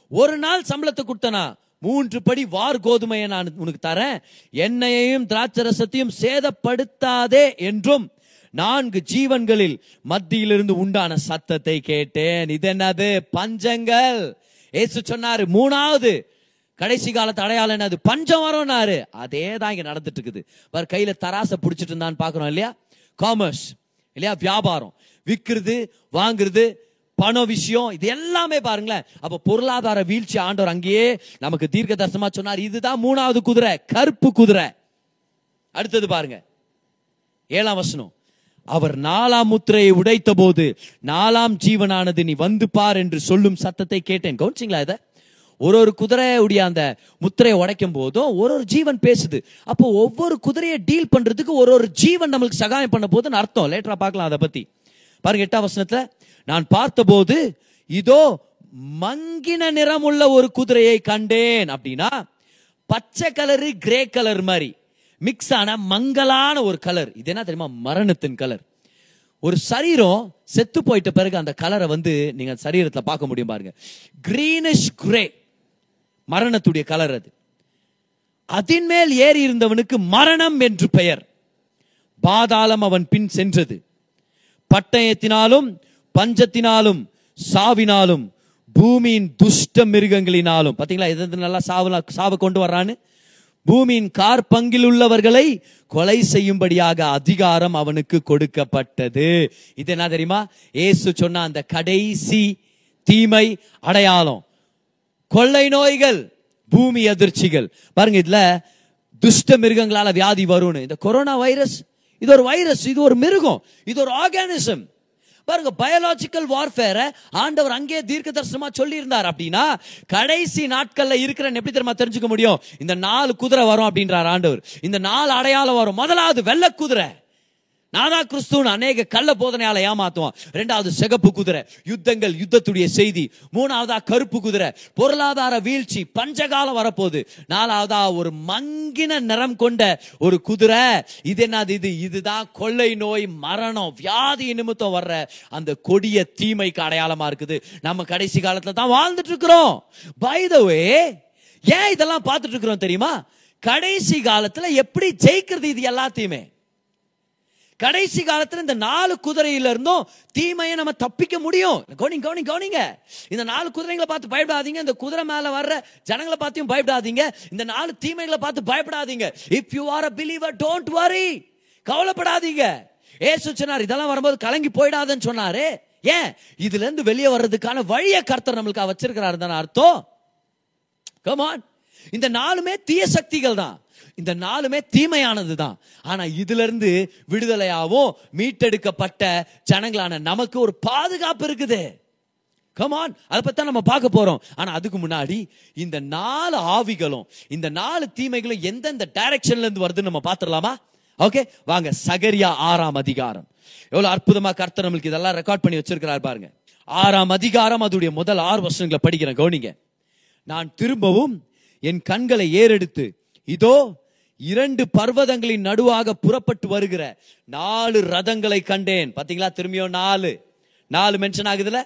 ஒரு நாள் சம்பளத்தை கொடுத்தனா மூன்று படி வார் கோதுமையை நான் உனக்கு தரேன். எண்ணெயையும் திராட்சரசத்தையும் சேதப்படுத்தாதே என்றும் நான்கு ஜீவன்களில் மத்தியிலிருந்து உண்டான சத்தத்தை கேட்டேன். இது என்னது பஞ்சங்கள். ஏசு சொன்னாரு மூணாவது கடைசி காலத்து அடையாளம் என்னது? பஞ்சம் வரும்னாரு அதே தான் இங்க நடந்துட்டு இருக்குது. பாரு கையில தராசை பிடிச்சிட்டு இருந்தான்னு பாக்குறோம் இல்லையா? காமர்ஸ் இல்லையா? வியாபாரம். விற்கிறது வாங்குறது பண விஷயம் இது எல்லாமே பாருங்களேன். அப்ப பொருளாதார வீழ்ச்சி ஆண்டவர் அங்கேயே நமக்கு தீர்க்க தரிசனமா சொன்னார். இதுதான் மூணாவது குதிரை கருப்பு குதிரை. அடுத்தது பாருங்க. ஏழாம் வசனம். அவர் நாலாம் முத்திரையை உடைத்த போது நாலாம் ஜீவனானது நீ வந்து பார் என்று சொல்லும் சத்தத்தை கேட்டேன். கவனிச்சிங்களா இதை? ஒரு ஒரு குதிரையுடைய அந்த முத்திரையை உடைக்கும் போதும் ஒரு ஒரு ஜீவன் பேசுது. அப்போ ஒவ்வொரு குதிரையை டீல் பண்றதுக்கு ஒரு ஒரு ஜீவன் நம்மளுக்கு சகாயம் பண்ண போதுன்னு அர்த்தம். லேட்டரா பார்க்கலாம் அதை பத்தி. பாருங்க எட்டாம் வசனத்துல நான் பார்த்தபோது இதோ மங்கின நிறம் உள்ள ஒரு குதிரையை கண்டேன். அப்படின்னா பச்சை கலரு கிரே கலர் மாதிரி. மிக்ஸ் ஆன மங்கலான ஒரு கலர் இது என்ன தெரியுமா? மரணத்தின் கலர் ஒரு சரீரம் செத்து போயிட்ட பிறகு அந்த கலரை வந்து நீங்க சரீரத்தில் பார்க்க முடியும் பாருங்க. கிரீனிஷ் கிரே மரணத்துடைய கலர் அது. அதின் மேல் ஏறி இருந்தவனுக்கு மரணம் என்று பெயர். பாதாளம் அவன் பின் சென்றது. பட்டயத்தினாலும் பஞ்சத்தினாலும் சாவினாலும் பூமியின் துஷ்ட மிருகங்களினாலும். பாத்தீங்களா? எது நல்லா சாவு சாவை கொண்டு வர்றான்னு? பூமியின் கார் பங்கில் உள்ளவர்களை கொலை செய்யும்படியாக அதிகாரம் அவனுக்கு கொடுக்கப்பட்டது. இது என்ன தெரியுமா? ஏசு சொன்ன அந்த கடைசி தீமை அடையாளம். கொள்ளை நோய்கள் பூமி அதிர்ச்சிகள். பாருங்க இதுல துஷ்ட மிருகங்களால வியாதி வரும்னு. இந்த கொரோனா வைரஸ் இது ஒரு வைரஸ் இது ஒரு மிருகம் இது ஒரு ஆர்கானிசம் பாருங்க பயாலஜிக்கல் வார்ஃபேரை ஆண்டவர் அங்கே தீர்க்க தரிசனமா சொல்லி இருந்தார் அப்படின்னா கடைசி நாட்கள்ல இருக்கிற எப்படி தெரியுமா தெரிஞ்சுக்க முடியும்? இந்த நாலு குதிரை வரும் அப்படின்றார் ஆண்டவர். இந்த நாலு அடையாளம் வரும். முதலாவது வெள்ளை குதிரை. நானா கிறிஸ்துவன் அநேக கள்ள போதனையால ஏமாத்துவான். ரெண்டாவது சிகப்பு குதிரை யுத்தங்கள் யுத்தத்துடைய செய்தி. மூணாவதா கருப்பு குதிரை பொருளாதார வீழ்ச்சி பஞ்சகாலம் வரப்போகுது. நாலாவதா ஒரு மங்கின நிறம் கொண்ட ஒரு குதிரை. இது என்னது? இது இதுதான் கொள்ளை நோய் மரணம் வியாதி நிமித்தம் வர்ற அந்த கொடிய தீமைக்கு அடையாளமா இருக்குது. நம்ம கடைசி காலத்துல தான் வாழ்ந்துட்டு இருக்கிறோம் பைதவே ஏன் இதெல்லாம் பார்த்துட்டு இருக்கிறோம் தெரியுமா? கடைசி காலத்துல எப்படி ஜெயிக்கிறது இது எல்லாத்தையுமே? கடைசி காலத்துல இந்த நாலு குதிரையில இருந்தும் தீமையை நம்ம தப்பிக்க முடியும். கவனிங்க கவனிங்க கவனிங்க. இந்த நாலு குதிரைகளை பார்த்து பயப்படாதீங்க. இந்த குதிரை மேல வர்ற ஜனங்களை பார்த்தியும் பயப்படாதீங்க. இந்த நாலு தீமைகளை பார்த்து பயப்படாதீங்க. If you are a believer don't worry கவலைப்படாதீங்க. ஏசு சொன்னார் இதெல்லாம் வரும்போது கலங்கி போயிடாதுன்னு சொன்னாரு. ஏன்? இதுல இருந்து வெளியே வர்றதுக்கான வழியை கர்த்தர் நம்மளுக்கு வச்சிருக்கிறாரு தானே அர்த்தம். கமான் இந்த நாலுமே தீய சக்திகள் தான். இந்த நாளுமே தீமையானது தான் ஆனா இதுல இருந்து விடுதலையாவும் மீட்டெடுக்கப்பட்ட ஜனங்களான நமக்கு ஒரு பாதுகாப்பு இருக்குது. கமான் அதை பத்தி தான் நம்ம பார்க்க போறோம். ஆனா அதுக்கு முன்னாடி இந்த நாலு ஆவிகளும் இந்த நாலு தீமைகளும் எந்தெந்த டைரக்ஷன்ல இருந்து வருதுன்னு நம்ம பாத்துடலாமா ஓகே வாங்க சகரியா ஆறாம் அதிகாரம். எவ்வளவு அற்புதமா கர்த்தர் நம்மளுக்கு இதெல்லாம் ரெக்கார்ட் பண்ணி வச்சிருக்கிறார் பாருங்க. ஆறாம் அதிகாரம் அதோடைய முதல் ஆறு வருஷங்களை படிக்கிறேன் கவனிங்க. நான் திரும்பவும் என் கண்களை ஏறெடுத்து இதோ இரண்டு பர்வதங்களின் நடுவாக புறப்பட்டு வருகிற நாலு ரதங்களை கண்டேன். பாத்தீங்களா? திரும்பியும் நாலு. நாலு மென்ஷன் ஆகுதுல?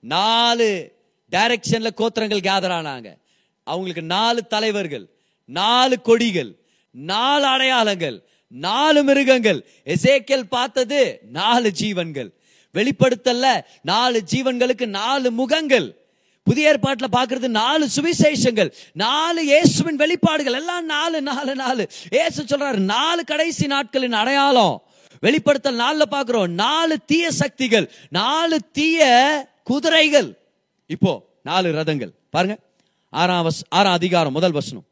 நாலு டைரக்ஷன்ல கோத்திரங்கள் கேதர் ஆனாங்க. அவங்களுக்கு நாலு தலைவர்கள் நாலு கொடிகள் நாலு அடையாளங்கள் நாலு மிருகங்கள். எசேக்கல் பார்த்தது நாலு ஜீவன்கள். வெளிப்படுத்தல நாலு ஜீவன்களுக்கு நாலு முகங்கள். புதிய ஏற்பாட்டில் பார்க்கறது நாலு சுவிசேஷங்கள் நாலு இயேசுவின் வெளிப்பாடுகள் எல்லாம் நாலு நாலு நாலு. இயேசு சொல்றாரு நாலு கடைசி நாட்களின் அடையாளம். வெளிப்படுத்தல் நாளில் பார்க்குறோம் நாலு தீய சக்திகள் நாலு தீய குதிரைகள். இப்போ நாலு ரதங்கள். பாருங்க ஆறாம் வஸ்- ஆறாம் அதிகாரம் முதல் வசனம்.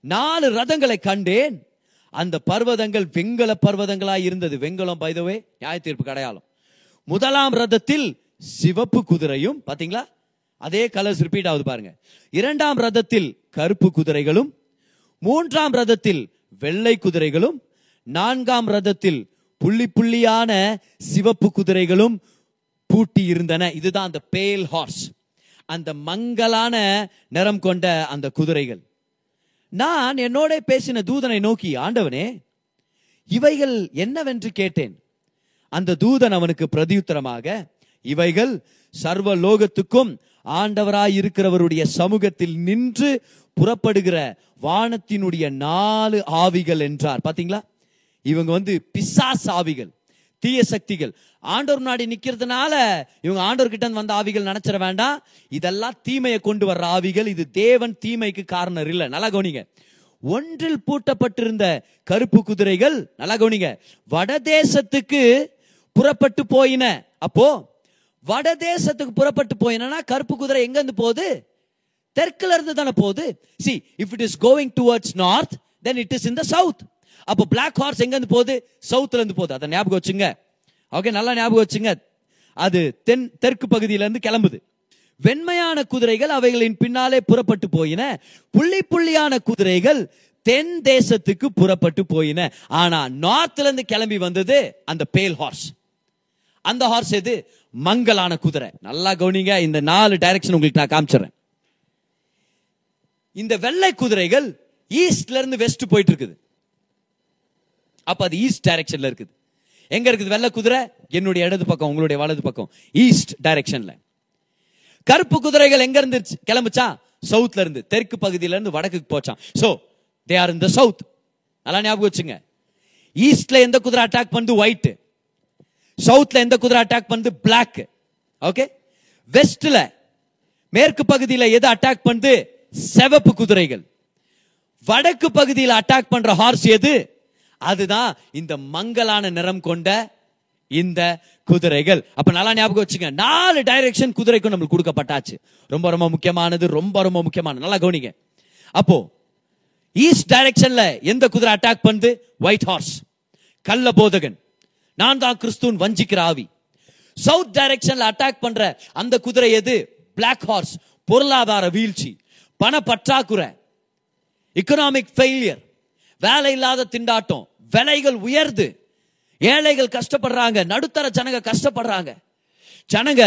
நாலு ரதங்களை கண்டேன். அந்த பர்வதங்கள் வெங்கல பர்வதங்களாய் இருந்தது. வெங்கலம் பைதவே நியாய தீர்ப்பு அடையாளம். முதலாம் ரதத்தில் சிவப்பு குதிரையும் பாத்தீங்களா? அதே கலர்ஸ் ரிப்பீட் ஆகுது பாருங்க. இரண்டாம் ரதத்தில் கருப்பு குதிரைகளும் மூன்றாம் ரதத்தில் வெள்ளை குதிரைகளும் நான்காம் ரதத்தில் புள்ளி புள்ளியான சிவப்பு குதிரைகளும் பூட்டி இருந்தன. இதுதான் அந்த பேல் ஹார்ஸ் அந்த மங்கலான நிறம் கொண்ட அந்த குதிரைகள். நான் என்னோட பேசின தூதனை நோக்கி ஆண்டவனே இவைகள் என்னவென்று கேட்டேன்? அந்த தூதன் அவனுக்கு பிரதியுத்தரமாக இவைகள் சர்வ லோகத்துக்கும் ஆண்டவராய் இருக்கிறவருடைய சமூகத்தில் நின்று புறப்படுகிற வானத்தினுடைய நாலு ஆவிகள் என்றார். பாத்தீங்களா? இவங்க வந்து பிசாஸ் ஆவிகள் தீய சக்திகள். ஆண்டவர் முன்னாடி நிக்கிறதுனால இவங்க ஆண்டோர் கிட்ட வந்த ஆவிகள் நினைச்சிட வேண்டாம். இதெல்லாம் தீமையை கொண்டு வர்ற ஆவிகள். இது தேவன் தீமைக்கு காரணம் இல்லை. நல்லா கவனிங்க. ஒன்றில் பூட்டப்பட்டிருந்த கருப்பு குதிரைகள் நல்லா கவனிங்க. வடதேசத்துக்கு புறப்பட்டு போயின. அப்போ வடதேசத்துக்கு புறப்பட்டு போயினா கருப்பு குதிரை எங்க இருந்து போகுது? தெற்குல இருந்து தானே போகுது. See if it is going towards north then it is in the south அப்போ பிளாக் ஹார்ஸ் எங்க இருந்து போகுது? சவுத்ல இருந்து போகுது. அதை ஞாபகம் வச்சுங்க. ஓகே நல்லா ஞாபகம் வச்சுங்க. அது தென் தெற்கு பகுதியில இருந்து கிளம்புது. வெண்மையான குதிரைகள் அவைகளின் பின்னாலே புறப்பட்டு போயின. புள்ளி புள்ளியான குதிரைகள் தென் தேசத்துக்கு புறப்பட்டு போயின. ஆனா நார்த்ல இருந்து கிளம்பி வந்தது அந்த பேல் ஹார்ஸ் அந்த ஹார்ஸ் எது? மங்கலான குதிரை. நல்லா கவனிங்க இந்த நாலு டைரக்ஷன் உங்களுக்கு நான் காமிச்சிடுறேன். இந்த வெள்ளை குதிரைகள் ஈஸ்ட்ல இருந்து வெஸ்ட் போயிட்டு இருக்குது. அப்ப அது ஈஸ்ட் டைரக்ஷன்ல இருக்குது. எங்க இருக்குது வெள்ளை குதிரை? என்னுடைய இடது பக்கம் உங்களுடைய வலது பக்கம். ஈஸ்ட் டைரக்ஷன்ல கருப்பு குதிரைகள் எங்க இருந்து கிளம்பிச்சா? சவுத்ல இருந்து. தெற்கு பகுதியில இருந்து வடக்குக்கு போச்சான் so they are in the south நல்லா ஞாபகம் வச்சுங்க. ஈஸ்ட்ல எந்த குதிரை அட்டாக் பண்ணுது? ஒயிட் சவுத்ல எந்த குதிரை அட்டாக் பண்ணுது பிளாக் ஓகே வெஸ்ட்ல மேற்கு பகுதியில் எது அட்டாக் பண்ணுது சிவப்பு குதிரைகள். வடக்கு பகுதியில் அட்டாக் பண்ற ஹார்ஸ் எது? அதுதான் இந்த மங்கலான நிறம் கொண்ட இந்த குதிரைகள். அப்ப நல்லா ஞாபகம் வச்சுங்க. நாலு டைரக்ஷன் குதிரைக்கும் நம்மளுக்கு கொடுக்கப்பட்டாச்சு. ரொம்ப ரொம்ப முக்கியமானது ரொம்ப ரொம்ப முக்கியமானது. நல்லா கவனிங்க. அப்போ ஈஸ்ட் டைரக்ஷன்ல எந்த குதிரை அட்டாக் பண்ணுது ஒயிட் ஹார்ஸ் கள்ள போதகன் நான் தான் கிறிஸ்துவன் வஞ்சிக்கிற ஆவி. சவுத் டைரக்ஷன்ல அட்டாக் பண்ற அந்த குதிரை எது? பிளாக் ஹார்ஸ் பொருளாதார வீழ்ச்சி பண பற்றாக்குறை எக்கனாமிக் ஃபெயிலியர் வேலை இல்லாத திண்டாட்டம் விலைகள் உயர்து ஏழைகள் கஷ்டப்படுறாங்க நடுத்தர ஜனங்க கஷ்டப்படுறாங்க. ஜனங்க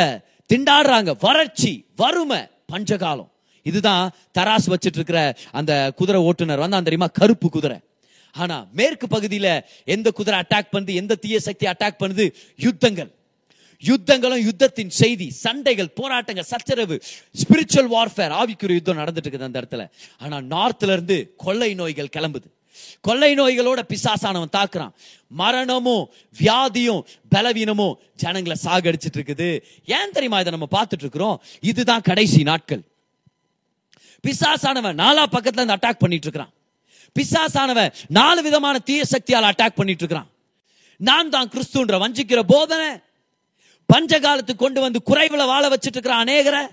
திண்டாடுறாங்க வறட்சி வறுமை பஞ்சகாலம். இதுதான் தராசு வச்சிட்டு இருக்கிற அந்த குதிரை ஓட்டுநர். வந்து அந்த தெரியுமா? கருப்பு குதிரை. ஆனா மேற்கு பகுதியில எந்த குதிரை அட்டாக் பண்ணுது எந்த தீய சக்தி அட்டாக் பண்ணுது? யுத்தங்கள். யுத்தங்களும் யுத்தத்தின் செய்தி சண்டைகள் போராட்டங்கள் சச்சரவு ஸ்பிரிச்சுவல் வார்ஃபேர் ஆவிக்குரிய யுத்தம் நடந்துட்டு இருக்குது அந்த இடத்துல. ஆனா நார்த்ல இருந்து கொள்ளை நோய்கள் கிளம்புது. கொள்ளை நோய்களோட பிசாசானவன் தாக்குறான். மரணமும் வியாதியும் பலவீனமும் ஜனங்களை சாகடிச்சிட்டு இருக்குது. ஏன் தெரியுமா இதை நம்ம பார்த்துட்டு இருக்கிறோம்? இதுதான் கடைசி நாட்கள். பிசாசானவன் நாலா பக்கத்துல இருந்து அட்டாக் பண்ணிட்டு இருக்கிறான். பிசாசானவன் நாலு விதமான தீய சக்தியால் அட்டாக் பண்ணிட்டு இருக்கிறான் நான் தான் கிறிஸ்துன்ற வஞ்சிக்கிற போதனை பஞ்சகாலத்துக்கு கொண்டு வந்து குறைவில் வாழ வச்சுட்டு இருக்கிற அநேகரை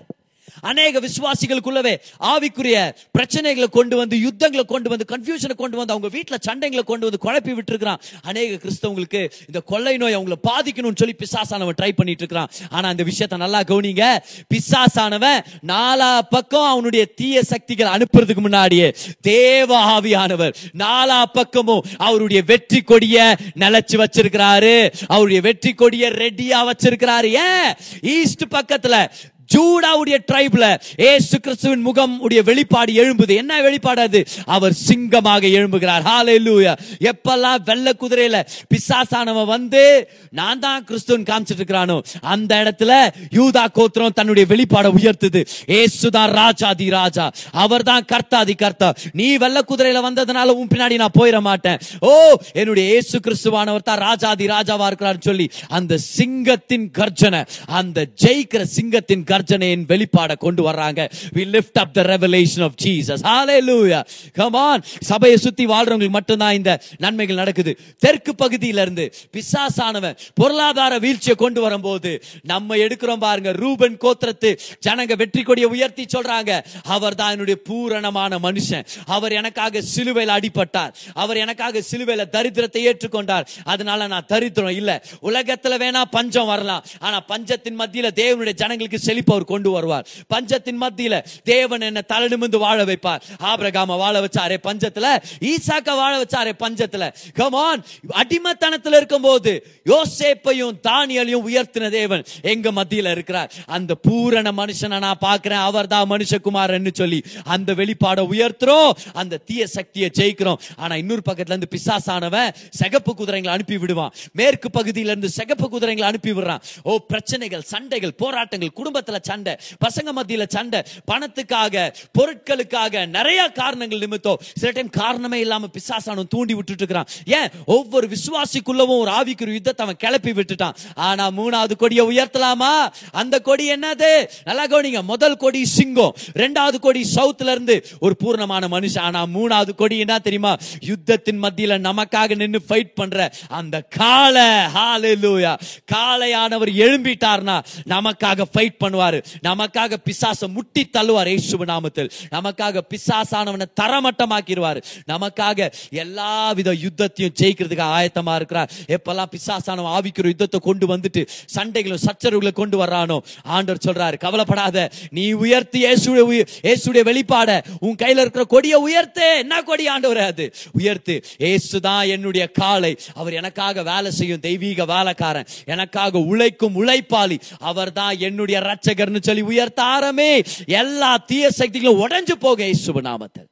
அநேக விசுவாசிகளுக்குள்ளவே ஆவிக்குரிய பிரச்சனைகளை கொண்டு வந்து யுத்தங்களை கொண்டு வந்து கன்ஃபியூஷனை கொண்டு வந்து அவங்க வீட்டில் சண்டைங்களை கொண்டு வந்து குழப்பி விட்டுருக்கிறான். அநேக கிறிஸ்தவங்களுக்கு இந்த கொள்ளை நோய் அவங்கள பாதிக்கணும்னு சொல்லி பிசாசானவன் ட்ரை பண்ணிட்டு இருக்கிறான் ஆனா அந்த விஷயத்தை நல்லா கவனிங்க. பிசாசானவன் நாலா பக்கம் அவனுடைய தீய சக்திகள் அனுப்புறதுக்கு முன்னாடியே தேவ ஆவியானவர். நாலா பக்கமும் அவருடைய வெற்றி கொடிய நிலைச்சு வச்சிருக்கிறாரு. அவருடைய வெற்றி கொடிய ரெடியா வச்சிருக்கிறாரு. ஏன்? ஈஸ்ட் பக்கத்துல ஜூடாவுடைய ட்ரைப்ல ஏசு கிறிஸ்துவின் முகம் உடைய வெளிப்பாடு எழும்புது. என்ன வெளிப்பாடு அது? அவர் சிங்கமாக எழும்புகிறார். ஹalleluya எப்பெல்லாம் வெள்ள குதிரையில பிசாசானவன் வந்து நான் தான் கிறிஸ்துவன் காமிச்சிட்டு இருக்கிறானோ அந்த இடத்துல யூதா கோத்திரம் தன்னுடைய வெளிப்பாடை உயர்த்துது. ஏசு தான் ராஜாதி ராஜா. அவர் தான் கர்த்தாதி கர்த்தா. நீ வெள்ள குதிரையில வந்ததுனால உன் பின்னாடி நான் போயிட மாட்டேன். ஓ என்னுடைய ஏசு கிறிஸ்துவானவர் தான் ராஜாதி ராஜாவா இருக்கிறார் சொல்லி அந்த சிங்கத்தின் கர்ஜனை அந்த ஜெயிக்கிற சிங்கத்தின் கர்ஜனையின் வெளிப்பாடை கொண்டு வர்றாங்க. We lift up the revelation of Jesus hallelujah. Come சபையை சுத்தி வாழ்றவங்களுக்கு மட்டும்தான் இந்த நன்மைகள் நடக்குது. தெற்கு பகுதியில இருந்து பிசாசானவன் பொருளாதார வீழ்ச்சியை கொண்டு வரும்போது நம்ம எடுக்கிறோம் பாருங்க ரூபன் கோத்திரத்து ஜனங்க வெற்றி கொடியை உயர்த்தி சொல்றாங்க. அவர் தான் என்னுடைய பூரணமான மனுஷன். அவர் எனக்காக சிலுவையில் அடிபட்டார். அவர் எனக்காக சிலுவையில் தரித்திரத்தை ஏற்றுக்கொண்டார். அதனால நான் தரித்திரம் இல்ல. உலகத்துல வேணா பஞ்சம் வரலாம். ஆனா பஞ்சத்தின் மத்தியில தேவனுடைய ஜனங்களுக்கு செழிப்பு அவர் கொண்டு வருவார். பஞ்சத்தின் மத்தியில தேவன் என்ன தலை நிமிர்ந்து வாழ வைப்பார். ஆபிரகாம வாழ வச்சாரே பஞ்சத்துல ஈசாக்க வாழ வச்சாரே பஞ்சத்துல. கமான் அடிமத்தனத்துல இருக்கும்போது யோசேப்பையும் தானியலையும் உயர்த்தின தேவன் எங்க மத்தியில இருக்கிறார். அந்த பூரண மனுஷனை நான் பார்க்கிறேன். அவர் தான் மனுஷகுமாரன்னு சொல்லி அந்த வெளிப்பாடை உயர்த்துறோம். அந்த தீய சக்தியை ஜெயிக்கிறோம். ஆனா இன்னொரு பக்கத்துல இருந்து பிசாசானவன் சிகப்பு குதிரைகளை அனுப்பி விடுவான். மேற்கு பகுதியில இருந்து சிகப்பு குதிரைகளை அனுப்பி விடுறான். ஓ பிரச்சனைகள் சண்டைகள் போராட்டங்கள் குடும்பத்துல சண்டை பசங்க மத்தியில சண்டை பணத்துக்காக பொருட்களுக்காக நிறைய காரணங்கள் நிமித்தம். சில டைம் காரணமே இல்லாம பிசாசானம் தூண்டி விட்டுட்டு இருக்கிறான். ஏன்? ஒவ்வொரு விசுவாசிக்குள்ளவும் ஒரு ஆவிக்குரிய யுத்தத்தை அவன் கிளப்பி விட்டுட்டான். ஆனா மூணாவது கொடியை உயர்த்தலாமா? அந்த கொடி என்னது? நல்லா கவனிங்க. முதல் கொடி சிங்கம் ரெண்டாவது கொடி சவுத்துல இருந்து ஒரு பூர்ணமான மனுஷன். ஆனா மூணாவது கொடி என்ன தெரியுமா? யுத்தத்தின் மத்தியில நமக்காக நின்னு ஃபைட் பண்ற அந்த காலை ஹalleluya காளையானவர் எழும்பிட்டார்னா நமக்காக ஃபைட் பண்ணுவார். நமக்காக பிசாச முட்டி தள்ளுவார் இயேசு நாமத்தில். நமக்காக பிசாசானவனை தரமட்டமாக்கிடுவாரு. நமக்காக எல்லா வித யுத்தத்தையும் ஜெயிக்கிறதுக்கு ஆயத்தமா இருக்கிறார். எப்பெல்லாம் பிசாசானவன் ஆவிக்கிற யுத்தத்தை கொண்டு வந்துட்டு சண்டைகளும் சச்சரவுகளை கொண்டு வர்றானோ ஆண்டவர் சொல்றாரு கவலைப்படாத. நீ உயர்த்தி இயேசுடைய இயேசுடைய வெளிப்பாட உன் கையில இருக்கிற கொடியை உயர்த்து. என்ன கொடி ஆண்டவர் அது? உயர்த்து. இயேசுதான் என்னுடைய காலை. அவர் எனக்காக வேலை செய்யும் தெய்வீக வேலைக்காரன். எனக்காக உழைக்கும் உழைப்பாளி. அவர் தான் என்னுடைய ரட்சகர்னு சொல்லி உயர்த்த ஆரமே எல்லா தீய சக்திகளும் உடஞ்சு போக இயேசு நாமத்தில்.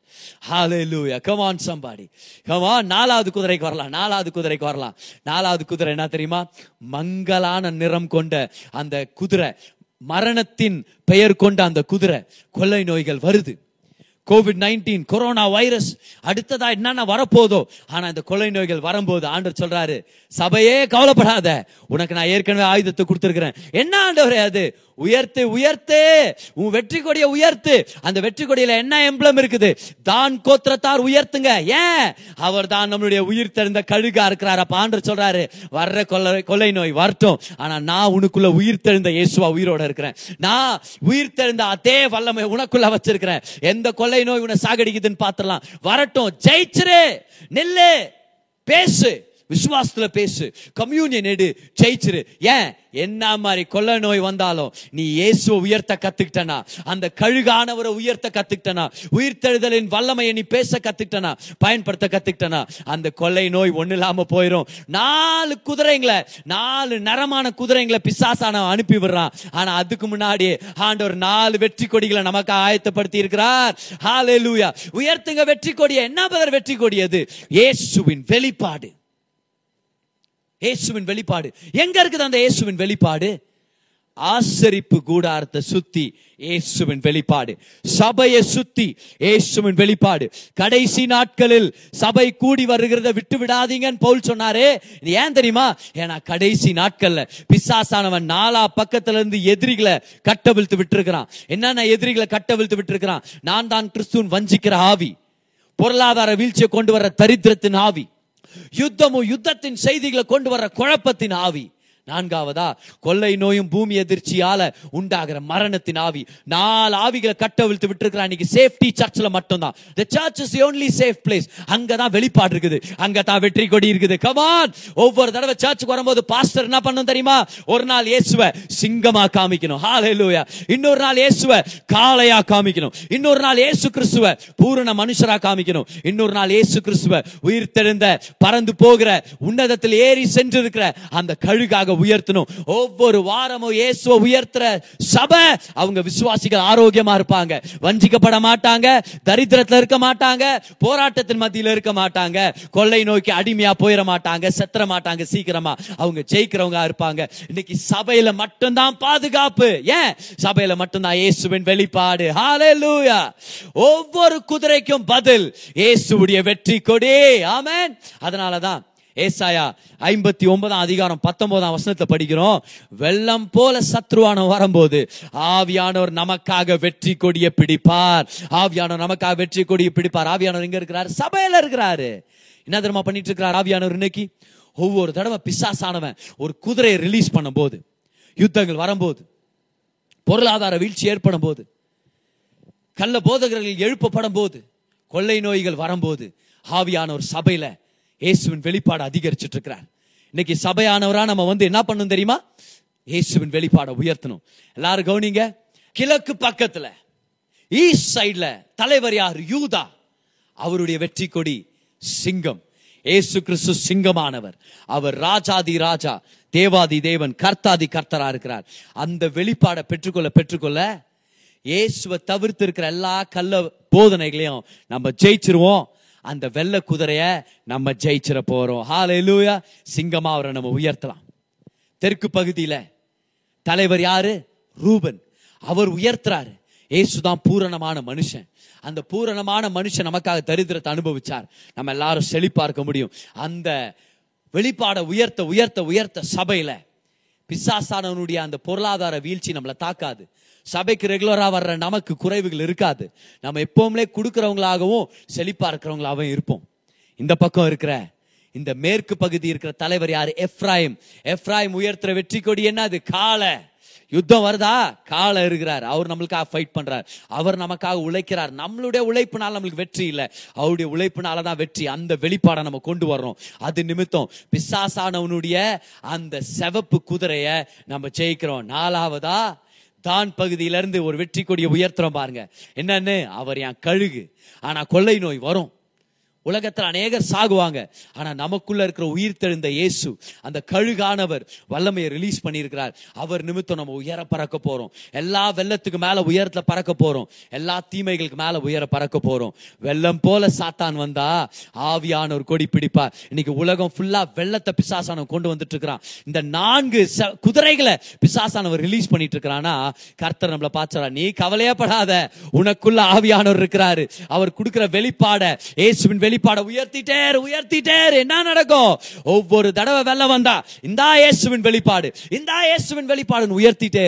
Hallelujah come somebody somebody. நாலாவது குதிரைக்கு வரலாம். நாலாவது குதிரைக்கு வரலாம். நாலாவது குதிரை என்ன தெரியுமா? மங்கலான நிறம் கொண்ட அந்த குதிரை மரணத்தின் பெயர் கொண்ட அந்த குதிரை கொள்ளை நோய்கள் வருது. கோவிட் நைன்டீன் கொரோனா வைரஸ் அடுத்ததா என்னென்ன வரப்போதோ ஆனா இந்த கொலை நோய்கள் வரும்போது ஆண்டவர் சொல்றாரு சபையே கவலைப்படாத. உனக்கு நான் ஏற்கனவே ஆயுதத்தை கொடுத்துருக்கிறேன். என்ன ஆண்டவரே அது? உயர்த்து உயர்த்து. உன் வெற்றி கொடியை உயர்த்து. அந்த வெற்றி கொடியில என்ன எம்பளம் இருக்குது? தான் கோத்திரத்தார் உயர்த்துங்க. ஏன்? அவர் தான் நம்மளுடைய உயிர் தெரிந்த கழுகா இருக்கிறார். பாண்டு சொல்றாரு வர்ற கொள்ளை கொள்ளை நோய் வரட்டும். ஆனா நான் உனக்குள்ள உயிர் தெழுந்த இயேசுவா உயிரோட இருக்கிறேன். நான் உயிர் தெரிந்த அதே வல்லமை உனக்குள்ள வச்சிருக்கிறேன். எந்த கொள்ளை நோய் உன்னை சாகடிக்குதுன்னு பாத்திரலாம் வரட்டும் ஜெயிச்சிரு. நில்லு. பேசு. விசுவாசத்துல பேசு. கம்யூனியன் எடு ஜெயிச்சிரு. ஏன்? என்ன மாதிரி கொள்ள நோய் வந்தாலும் நீ இயேசுவை உயர்த்த கத்துக்கிட்டனா? அந்த கழுகானவரை உயர்த்த கத்துக்கிட்டனா? உயிர்த்தெழுதலின் வல்லமையை நீ பேச கத்துக்கிட்டனா? பயன்படுத்த கத்துக்கிட்டனா? அந்த கொள்ளை நோய் ஒண்ணு இல்லாம போயிரும். நாலு குதிரைங்களை நாலு நரமான குதிரைங்களை பிசாசான அனுப்பி விடுறான். ஆனா அதுக்கு முன்னாடி ஆண்டவர் நாலு வெற்றி கொடிகளை நமக்கு ஆயத்தப்படுத்தி இருக்கிறார். லூயா உயர்த்துங்க வெற்றி கொடிய. என்ன பதர் வெற்றி கொடியது? இயேசுவின் வெளிப்பாடு. இயேசுவின் வெளிப்பாடு. எங்க இருக்குது அந்த இயேசுவின் வெளிப்பாடு? ஆசரிப்பு கூடாரத்தை சுத்தி இயேசுவின் வெளிப்பாடு. சபையை சுத்தி இயேசுவின் வெளிப்பாடு. கடைசி நாட்களில் சபை கூடி வருகிறத விட்டு விடாதீங்கன்னு பவுல் சொன்னாரே. இது ஏன் தெரியுமா? ஏன்னா கடைசி நாட்கள்ல பிசாசானவன் நாலா பக்கத்துல இருந்து எதிரிகளை கட்டவிழ்த்து விட்டுருக்கிறான். என்னென்ன எதிரிகளை கட்டவிழ்த்து விட்டுருக்கிறான்? நான் தான் கிறிஸ்துவன் வஞ்சிக்கிற ஆவி. பொருளாதார வீழ்ச்சியை கொண்டு வர தரித்திரத்தின் ஆவி. யுத்தமும் யுத்தத்தின் செய்திகளை கொண்டு வர குழப்பத்தின் ஆவி. நான்காவதா? கொள்ளை நோயும் பூமி எதிர்ச்சியால உண்டாகிற மரணத்தின் ஆவி. நாலு ஆவிகளை கட்டவிழ்த்து விட்டுருக்கிறான். இன்னைக்கு சேஃப்டி சர்ச்ல மட்டும்தான். The church is the safe place place. அங்கதான் வெளிப்பாடு இருக்குது. அங்கதான் வெற்றி கொடி இருக்குது. கமான் ஒவ்வொரு தடவை சர்ச்சுக்கு வரும்போது பாஸ்டர் என்ன பண்ணணும் தெரியுமா? ஒரு நாள் இயேசுவ சிங்கமா காமிக்கணும். ஹalleluya இன்னொரு நாள் இயேசுவ காளையா காமிக்கணும். இன்னொரு நாள் இயேசு கிறிஸ்துவ பூரண மனுஷரா காமிக்கணும். இன்னொரு நாள் இயேசு கிறிஸ்துவ உயிர் தெழுந்த பறந்து போகிற உன்னதத்தில் ஏறி சென்றிருக்கிற அந்த கழுகாக உயர்த்தணும். ஒவ்வொரு வாரமும் இயேசுவை உயர்த்துற சபை அவங்க விசுவாசிகள் ஆரோக்கியமா இருப்பாங்க. வஞ்சிக்கப்பட மாட்டாங்க தரித்திரத்துல இருக்க மாட்டாங்க போராட்டத்தின் மத்தியில இருக்க மாட்டாங்க. கொள்ளை நோக்கி அடிமையா போயிட மாட்டாங்க செத்துற மாட்டாங்க சீக்கிரமா. அவங்க ஜெயிக்கிறவங்க இருப்பாங்க. இன்னைக்கு சபையில மட்டும்தான் பாதுகாப்பு. ஏன்? சபையில மட்டும்தான் இயேசுவின் வெளிப்பாடு. ஹalleluya ஒவ்வொரு குதிரைக்கும் பதில் இயேசுவுடைய வெற்றி கொடி. ஆமென் அதனாலதான் ஏசாயா ஐம்பத்தி ஒன்பதாம் அதிகாரம் பத்தொன்பதாம் வசனத்தை படிக்கிறோம். வெள்ளம் போல சத்ருவானம் வரும்போது ஆவியானவர் நமக்காக வெற்றி கொடியை பிடிப்பார். ஆவியானவர் நமக்காக வெற்றி கொடியை பிடிப்பார். ஆவியானவர் எங்க இருக்கிறார்? சபையில இருக்கிறாரு. என்ன தெரியுமா பண்ணிட்டு இருக்கிறார் ஆவியானவர் இன்னைக்கு? ஒவ்வொரு தடவை பிசாசானவன் ஒரு குதிரையை ரிலீஸ் பண்ணும்போது யுத்தங்கள் வரும்போது பொருளாதார வீழ்ச்சி ஏற்படும் போது கள்ள போதகர்கள் எழுப்பப்படும் போது கொள்ளை நோய்கள் வரும்போது ஆவியானவர் சபையில இயேசுவின் வெளிப்பாடு அதிகரிச்சுட்டு இருக்கிறார் இன்னைக்கு சபையானவரா நம்ம வந்து என்ன பண்ணணும் தெரியுமா? இயேசுவின் வெளிப்பாடை உயர்த்தணும். எல்லாரும் கவனிங்க கிழக்கு பக்கத்துல ஈஸ்ட் சைட்ல தலைவர் யார்? யூதா. அவருடைய வெற்றி கொடி சிங்கம். ஏசு கிறிஸ்து சிங்கமானவர். அவர் ராஜாதி ராஜா தேவாதி தேவன் கர்த்தாதி கர்த்தரா இருக்கிறார். அந்த வெளிப்பாடை பெற்றுக்கொள்ள பெற்றுக்கொள்ள இயேசுவை தவிர்த்து இருக்கிற எல்லா கல்ல போதனைகளையும் நம்ம ஜெயிச்சிருவோம். அந்த வெள்ளை குதிரைய நம்ம ஜெயிச்சிட போறோம். ஹalleluya சிங்கமா அவரை நம்ம உயர்த்தலாம். தெற்கு பகுதியில தலைவர் யாரு? ரூபன். அவர் உயர்த்துறாரு. ஏசுதான் பூரணமான மனுஷன். அந்த பூரணமான மனுஷன் நமக்காக தரித்திரத்தை அனுபவிச்சார். நம்ம எல்லாரும் செழிப்பா இருக்க முடியும். அந்த வெளிப்பாடை உயர்த்த உயர்த்த உயர்த்த சபையில பிசாசானவனுடைய அந்த பொருளாதார வீழ்ச்சி நம்மளை தாக்காது. சபைக்கு ரெகுலரா வர்ற நமக்கு குறைவுகள் இருக்காது. நம்ம எப்பவுமே கொடுக்கறவங்களாகவும் செழிப்பா இருக்கிறவங்களாகவும் இருப்போம். இந்த பக்கம் இருக்கிற இந்த மேற்கு பகுதி இருக்கிற தலைவர் யாரு? எஃப்ராயிம் எஃப்ராயிம் உயர்த்துற வெற்றி கொடி என்னது? காளை. யுத்தம் வருதா? கால இருக்கிறார். அவர் நம்மளுக்காக ஃபைட் பண்றார். அவர் நமக்காக உழைக்கிறார். நம்மளுடைய உழைப்புனால நம்மளுக்கு வெற்றி இல்லை. அவருடைய உழைப்புனால தான் வெற்றி. அந்த வெளிப்பாடை நம்ம கொண்டு வர்றோம். அது நிமித்தம் பிசாசானவனுடைய அந்த செவப்பு குதிரையை நம்ம ஜெயிக்கிறோம். நாலாவதா தான் பகுதியில இருந்து ஒரு வெற்றி கொடியை உயர்த்துறோம் பாருங்க. என்னன்னு? அவர் என் கழுகு. ஆனா கொள்ளை நோய் வரும். உலகத்துல அநேகர் சாகுவாங்க. ஆனா நமக்குள்ள இருக்கிற உயிர் தெழுந்த இயேசு அந்த கழுகானவர் வல்லமையை ரிலீஸ் பண்ணியிருக்கிறார். அவர் நிமித்தம் நம்ம உயர பறக்க போறோம். எல்லா வெள்ளத்துக்கு மேல உயரத்துல பறக்க போறோம். எல்லா தீமைகளுக்கு மேல உயர பறக்க போறோம். வெள்ளம் போல சாத்தான் வந்தா ஆவியான ஒரு கொடி பிடிப்பார். இன்னைக்கு உலகம் ஃபுல்லா வெள்ளத்தை பிசாசானவன் கொண்டு வந்துட்டு இருக்கிறான். இந்த நான்கு ச- குதிரைகளை பிசாசானவர் ரிலீஸ் பண்ணிட்டு இருக்கிறானா கர்த்தர் நம்மள பாச்சறா நீ கவலையப்படாத. உனக்குள்ள ஆவியானவர் இருக்கிறாரு. அவர் கொடுக்கிற வெளிப்பாட இயேசுவின் வெளிப்பாட உயர்த்திட்டே உயர்த்திட்டே என்ன நடக்கும்? ஒவ்வொரு தடவை வெள்ளம் வந்தா இந்தா இயேசுவின் வெளிப்பாடு இந்தா இயேசுவின் வெளிப்பாடுன்னு உயர்த்திட்டே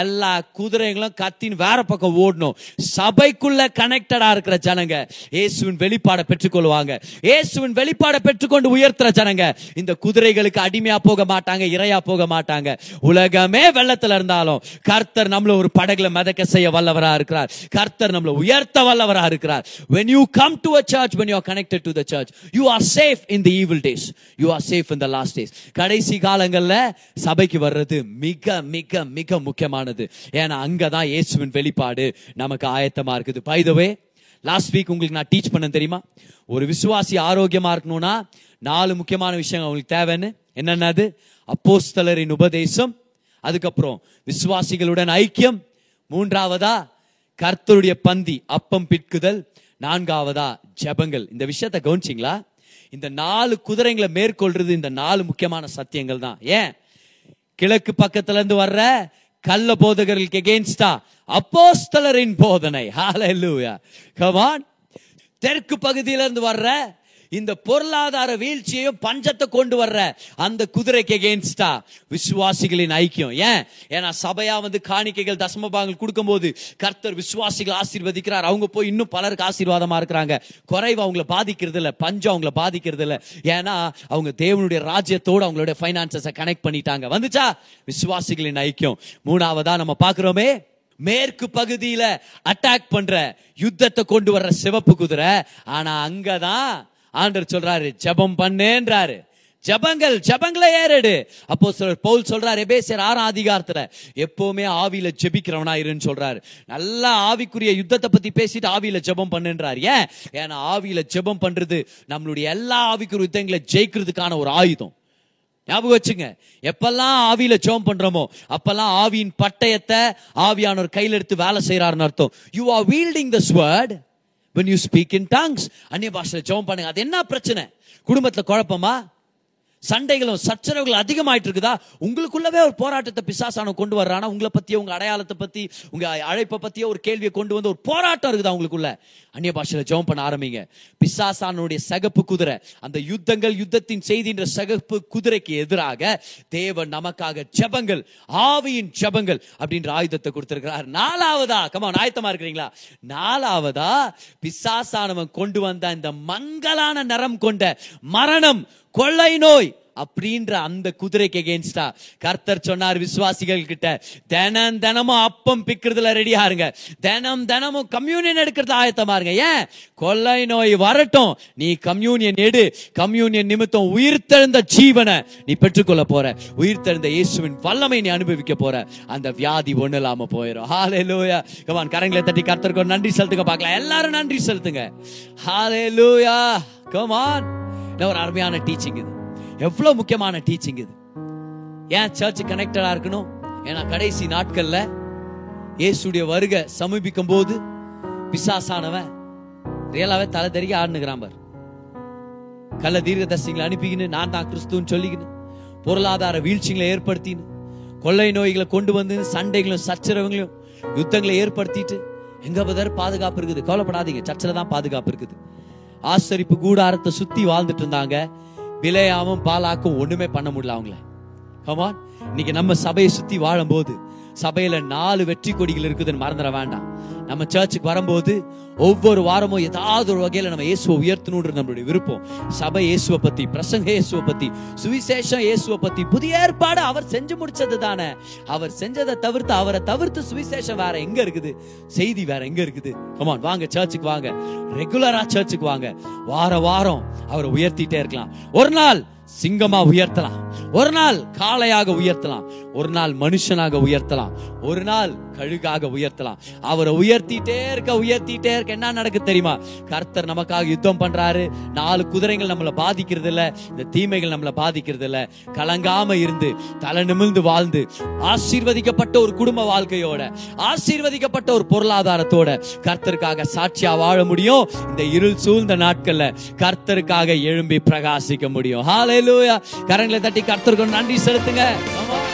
எல்லா குதிரைகளும் கத்தின் வேற பக்கம் ஓடணும். சபைக்குள்ள கனெக்டடா இருக்கிற ஜனங்க இயேசுவின் வெளிப்பாடை பெற்றுக்கொள்வாங்க. இயேசுவின் வெளிப்பாடை பெற்றுக்கொண்டு உயர்த்துற ஜனங்க இந்த குதிரைகளுக்கு அடிமையா போக மாட்டாங்க இறையா போக மாட்டாங்க. உலகமே வெள்ளத்துல இருந்தாலும் கர்த்தர் நம்மள ஒரு படகுல மிதக்க செய்ய வல்லவரா இருக்கிறார். கர்த்தர் நம்மள உயர்த்த வல்லவரா இருக்கிறார். When you come to a church when you are connected to the church. You are safe in the evil days. You are safe in the last days. கடைசி காலங்கள்ல சபைக்கு வர்றது மிக மிக மிக முக்கியமானது. ஏன்னா அங்கதான் இயேசுவின் வெளிப்பாடு நமக்கு ஆயத்தமா இருக்குது. பைதவே லாஸ்ட் வீக் உங்களுக்கு நான் டீச் பண்ண தெரியுமா? ஒரு விசுவாசி ஆரோக்கியமா இருக்கணும்னா நாலு முக்கியமான விஷயங்கள் உங்களுக்கு தேவைன்னு. என்னென்னது அப்போஸ்தலரின் உபதேசம் அதுக்கப்புறம் விசுவாசிகளுடன் ஐக்கியம் மூன்றாவதா கர்த்தருடைய பந்தி அப்பம் பிட்குதல் நான்காவதா ஜெபங்கள். இந்த விஷயத்த கவனிச்சிங்களா? இந்த நாலு குதிரைங்களை மேற்கொள்றது இந்த நாலு முக்கியமான சத்தியங்கள் தான். ஏன்? கிழக்கு பக்கத்துல இருந்து வர்ற கள்ள போதகர்களுக்கு எகேன்ஸ்டா அப்போஸ்தலரின் போதனை. ஹalleluya come தெற்கு பகுதியில இருந்து வர்ற இந்த பொருளாதார வீழ்ச்சியையும் பஞ்சத்தை கொண்டு வர்ற அந்த குதிரைக்கு எகேன்ஸ்டா விசுவாசிகளின் ஐக்கியம். ஏன்? ஏன்னா சபையா வந்து காணிக்கைகள் தசமபாகங்கள் கொடுக்கும்போது கர்த்தர் விசுவாசிகள் ஆசீர்வதிக்கிறார். அவங்க போய் இன்னும் பலருக்கு ஆசீர்வாதமா இருக்கிறாங்க. குறைவு அவங்கள பாதிக்கிறது இல்ல பஞ்சம் அவங்கள பாதிக்கிறது இல்லை ஏன்னா அவங்க தேவனுடைய ராஜ்யத்தோடு அவங்களுடைய ஃபைனான்சஸை கனெக்ட் பண்ணிட்டாங்க. வந்துச்சா? விசுவாசிகளின் ஐக்கியம். மூணாவதா நம்ம பாக்குறோமே மேற்கு பகுதியில அட்டாக் பண்ற யுத்தத்தை கொண்டு வர்ற சிவப்பு குதிரை ஆனா அங்கதான் ஆண்டர் சொல்றாரு ஜெபம் பண்ணேன்றாரு. ஜபங்கள் ஜபங்களை ஏறெடு. அப்போ சொல்ற பவுல் சொல்றாரு எபேசியர் ஆறாம் அதிகாரத்துல எப்பவுமே ஆவியில ஜெபிக்கிறவனா இருன்னு சொல்றாரு. நல்லா ஆவிக்குரிய யுத்தத்தை பத்தி பேசிட்டு ஆவியில ஜெபம் பண்ணுன்றாரு. ஏன்? ஏன்னா ஆவியில ஜெபம் பண்றது நம்மளுடைய எல்லா ஆவிக்குரிய யுத்தங்களை ஜெயிக்கிறதுக்கான ஒரு ஆயுதம். ஞாபகம் வச்சுங்க. எப்பெல்லாம் ஆவியில ஜெபம் பண்றோமோ அப்பெல்லாம் ஆவியின் பட்டயத்தை ஆவியானவர் கையில் எடுத்து வேலை செய்யறாருன்னு அர்த்தம். You are wielding the sword when you speak in tongues அந்நிய பாஷையில் ஜெபம் பண்ணுங்க. அது என்ன பிரச்சனை? குடும்பத்தில் குழப்பமா? சண்டைகளும் சச்சரவுகள் அதிகமாயிட்டு இருக்குதா உங்களுக்குள்ளவே ஒரு போராட்டத்தை பிசாசான கொண்டு வர்றானா. உங்களை பத்தியோ உங்க அடையாளத்தை பத்தி உங்க அழைப்பை பத்தியோ ஒரு கேள்வியை கொண்டு வந்து ஒரு போராட்டம் இருக்குதா உங்களுக்குள்ள? அந்நிய பாஷையில ஜெபம் பண்ண ஆரம்பிங்க. பிசாசானுடைய சகப்பு குதிரை அந்த யுத்தங்கள் யுத்தத்தின் செய்தின்ற சகப்பு குதிரைக்கு எதிராக தேவன் நமக்காக ஜபங்கள் ஆவியின் ஜபங்கள் அப்படின்ற ஆயுதத்தை கொடுத்திருக்கிறார். நாலாவதா? கமான் ஆயத்தமா இருக்கிறீங்களா? நாலாவதா? பிசாசானவன் கொண்டு வந்த இந்த மங்கலான நிறம் கொண்ட மரணம் கொள்ளை நோய் அப்படின்ற அந்த குதிரைக்கு எகேன்ஸ்டா கர்த்தர் சொன்னார் விசுவாசிகள் கிட்ட தினம் தினமும் அப்பம் பிக்கிறதுல ரெடியா இருங்க. தினம் தினமும் கம்யூனியன் எடுக்கிறது ஆயத்தமா இருங்க. ஏன்? கொள்ளை நோய் வரட்டும். நீ கம்யூனியன் எடு. கம்யூனியன் நிமித்தம் உயிர்த்தெழுந்த ஜீவனை நீ பெற்றுக்கொள்ள போற. உயிர்த்தெழுந்த இயேசுவின் வல்லமை நீ அனுபவிக்க போற. அந்த வியாதி ஒண்ணு இல்லாம போயிடும் ஹாலே லூயா கமான் கரங்களை தட்டி கர்த்தருக்கு நன்றி செலுத்துங்க பார்க்கலாம். எல்லாரும் நன்றி செலுத்துங்க. ஹாலே லூயா கமான் இது ஒரு அருமையான டீச்சிங் இது. எவ்வளவு முக்கியமான டீச்சிங் இது. ஏன் சர்ச் கனெக்டடா இருக்கணும்? ஏன்னா கடைசி நாட்கள்ல இயேசுடைய வருகை சமீபிக்கும் போது பிசாசானவன் ரியலாவே தலை தெரிய ஆடுனுக்கிறான் பார். கள்ள தீர்க்கதரிசிகளை அனுப்பிக்கின்னு நான் தான் கிறிஸ்துன்னு சொல்லிக்கின்னு பொருளாதார வீழ்ச்சிகளை ஏற்படுத்தின்னு கொள்ளை நோய்களை கொண்டு வந்து சண்டைகளும் சச்சரவுகளையும் யுத்தங்களை ஏற்படுத்திட்டு எங்க பதர் பாதுகாப்பு இருக்குது. கவலைப்படாதீங்க சர்ச்சில் தான் பாதுகாப்பு இருக்குது. ஆசரிப்பு கூடாரத்தை சுத்தி வாழ்ந்துட்டு இருந்தாங்க. விலையாவும் பாலாக்கும் ஒண்ணுமே பண்ண முடியல அவங்கள. கமான் இன்னைக்கு நம்ம சபையை சுத்தி வாழும் போது சபையில நாலு வெற்றி கொடிகள் இருக்குதுன்னு மறந்துட வேண்டாம். நம்ம சர்ச்சுக்கு வரும்போது ஒவ்வொரு வாரமும் ஏதாவது ஒரு வகையில நம்ம இயேசுவை உயர்த்தணுன்றது நம்மளுடைய விருப்பம். சபை இயேசுவை பத்தி பிரசங்க இயேசுவை பத்தி சுவிசேஷம் இயேசுவை பத்தி புதிய ஏற்பாடு அவர் செஞ்சு முடிச்சது தானே. அவர் செஞ்சதை தவிர்த்து அவரை தவிர்த்து சுவிசேஷம் வேற எங்க இருக்குது? செய்தி வேற எங்க இருக்குது? கமான் வாங்க சர்ச்சுக்கு வாங்க. ரெகுலரா சர்ச்சுக்கு வாங்க. வார வாரம் அவரை உயர்த்திட்டே இருக்கலாம். ஒரு நாள் சிங்கமா உயர்த்தலாம். ஒரு நாள் காளையாக உயர்த்தலாம். ஒரு நாள் மனுஷனாக உயர்த்தலாம். ஒரு நாள் கழுகாக உயர்த்தலாம். அவரை உயர்த்திட்டே இருக்க உயர்த்திட்டே இருக்க என்ன நடக்கு தெரியுமா? கர்த்தர் நமக்காக யுத்தம் பண்றாரு. நாலு குதிரைகள் நம்மளை பாதிக்கிறது இல்ல இந்த தீமைகள் நம்மளை பாதிக்கிறது இல்ல கலங்காம இருந்து தலை நிமிர்ந்து வாழ்ந்து ஆசீர்வதிக்கப்பட்ட ஒரு குடும்ப வாழ்க்கையோட ஆசீர்வதிக்கப்பட்ட ஒரு பொருளாதாரத்தோட கர்த்தருக்காக சாட்சியா வாழ முடியும். இந்த இருள் சூழ்ந்த நாட்கள்ல கர்த்தருக்காக எழும்பி பிரகாசிக்க முடியும். ஹalleluya கரங்களை தட்டி கர்த்தருக்கு நன்றி செலுத்துங்க. ஆமா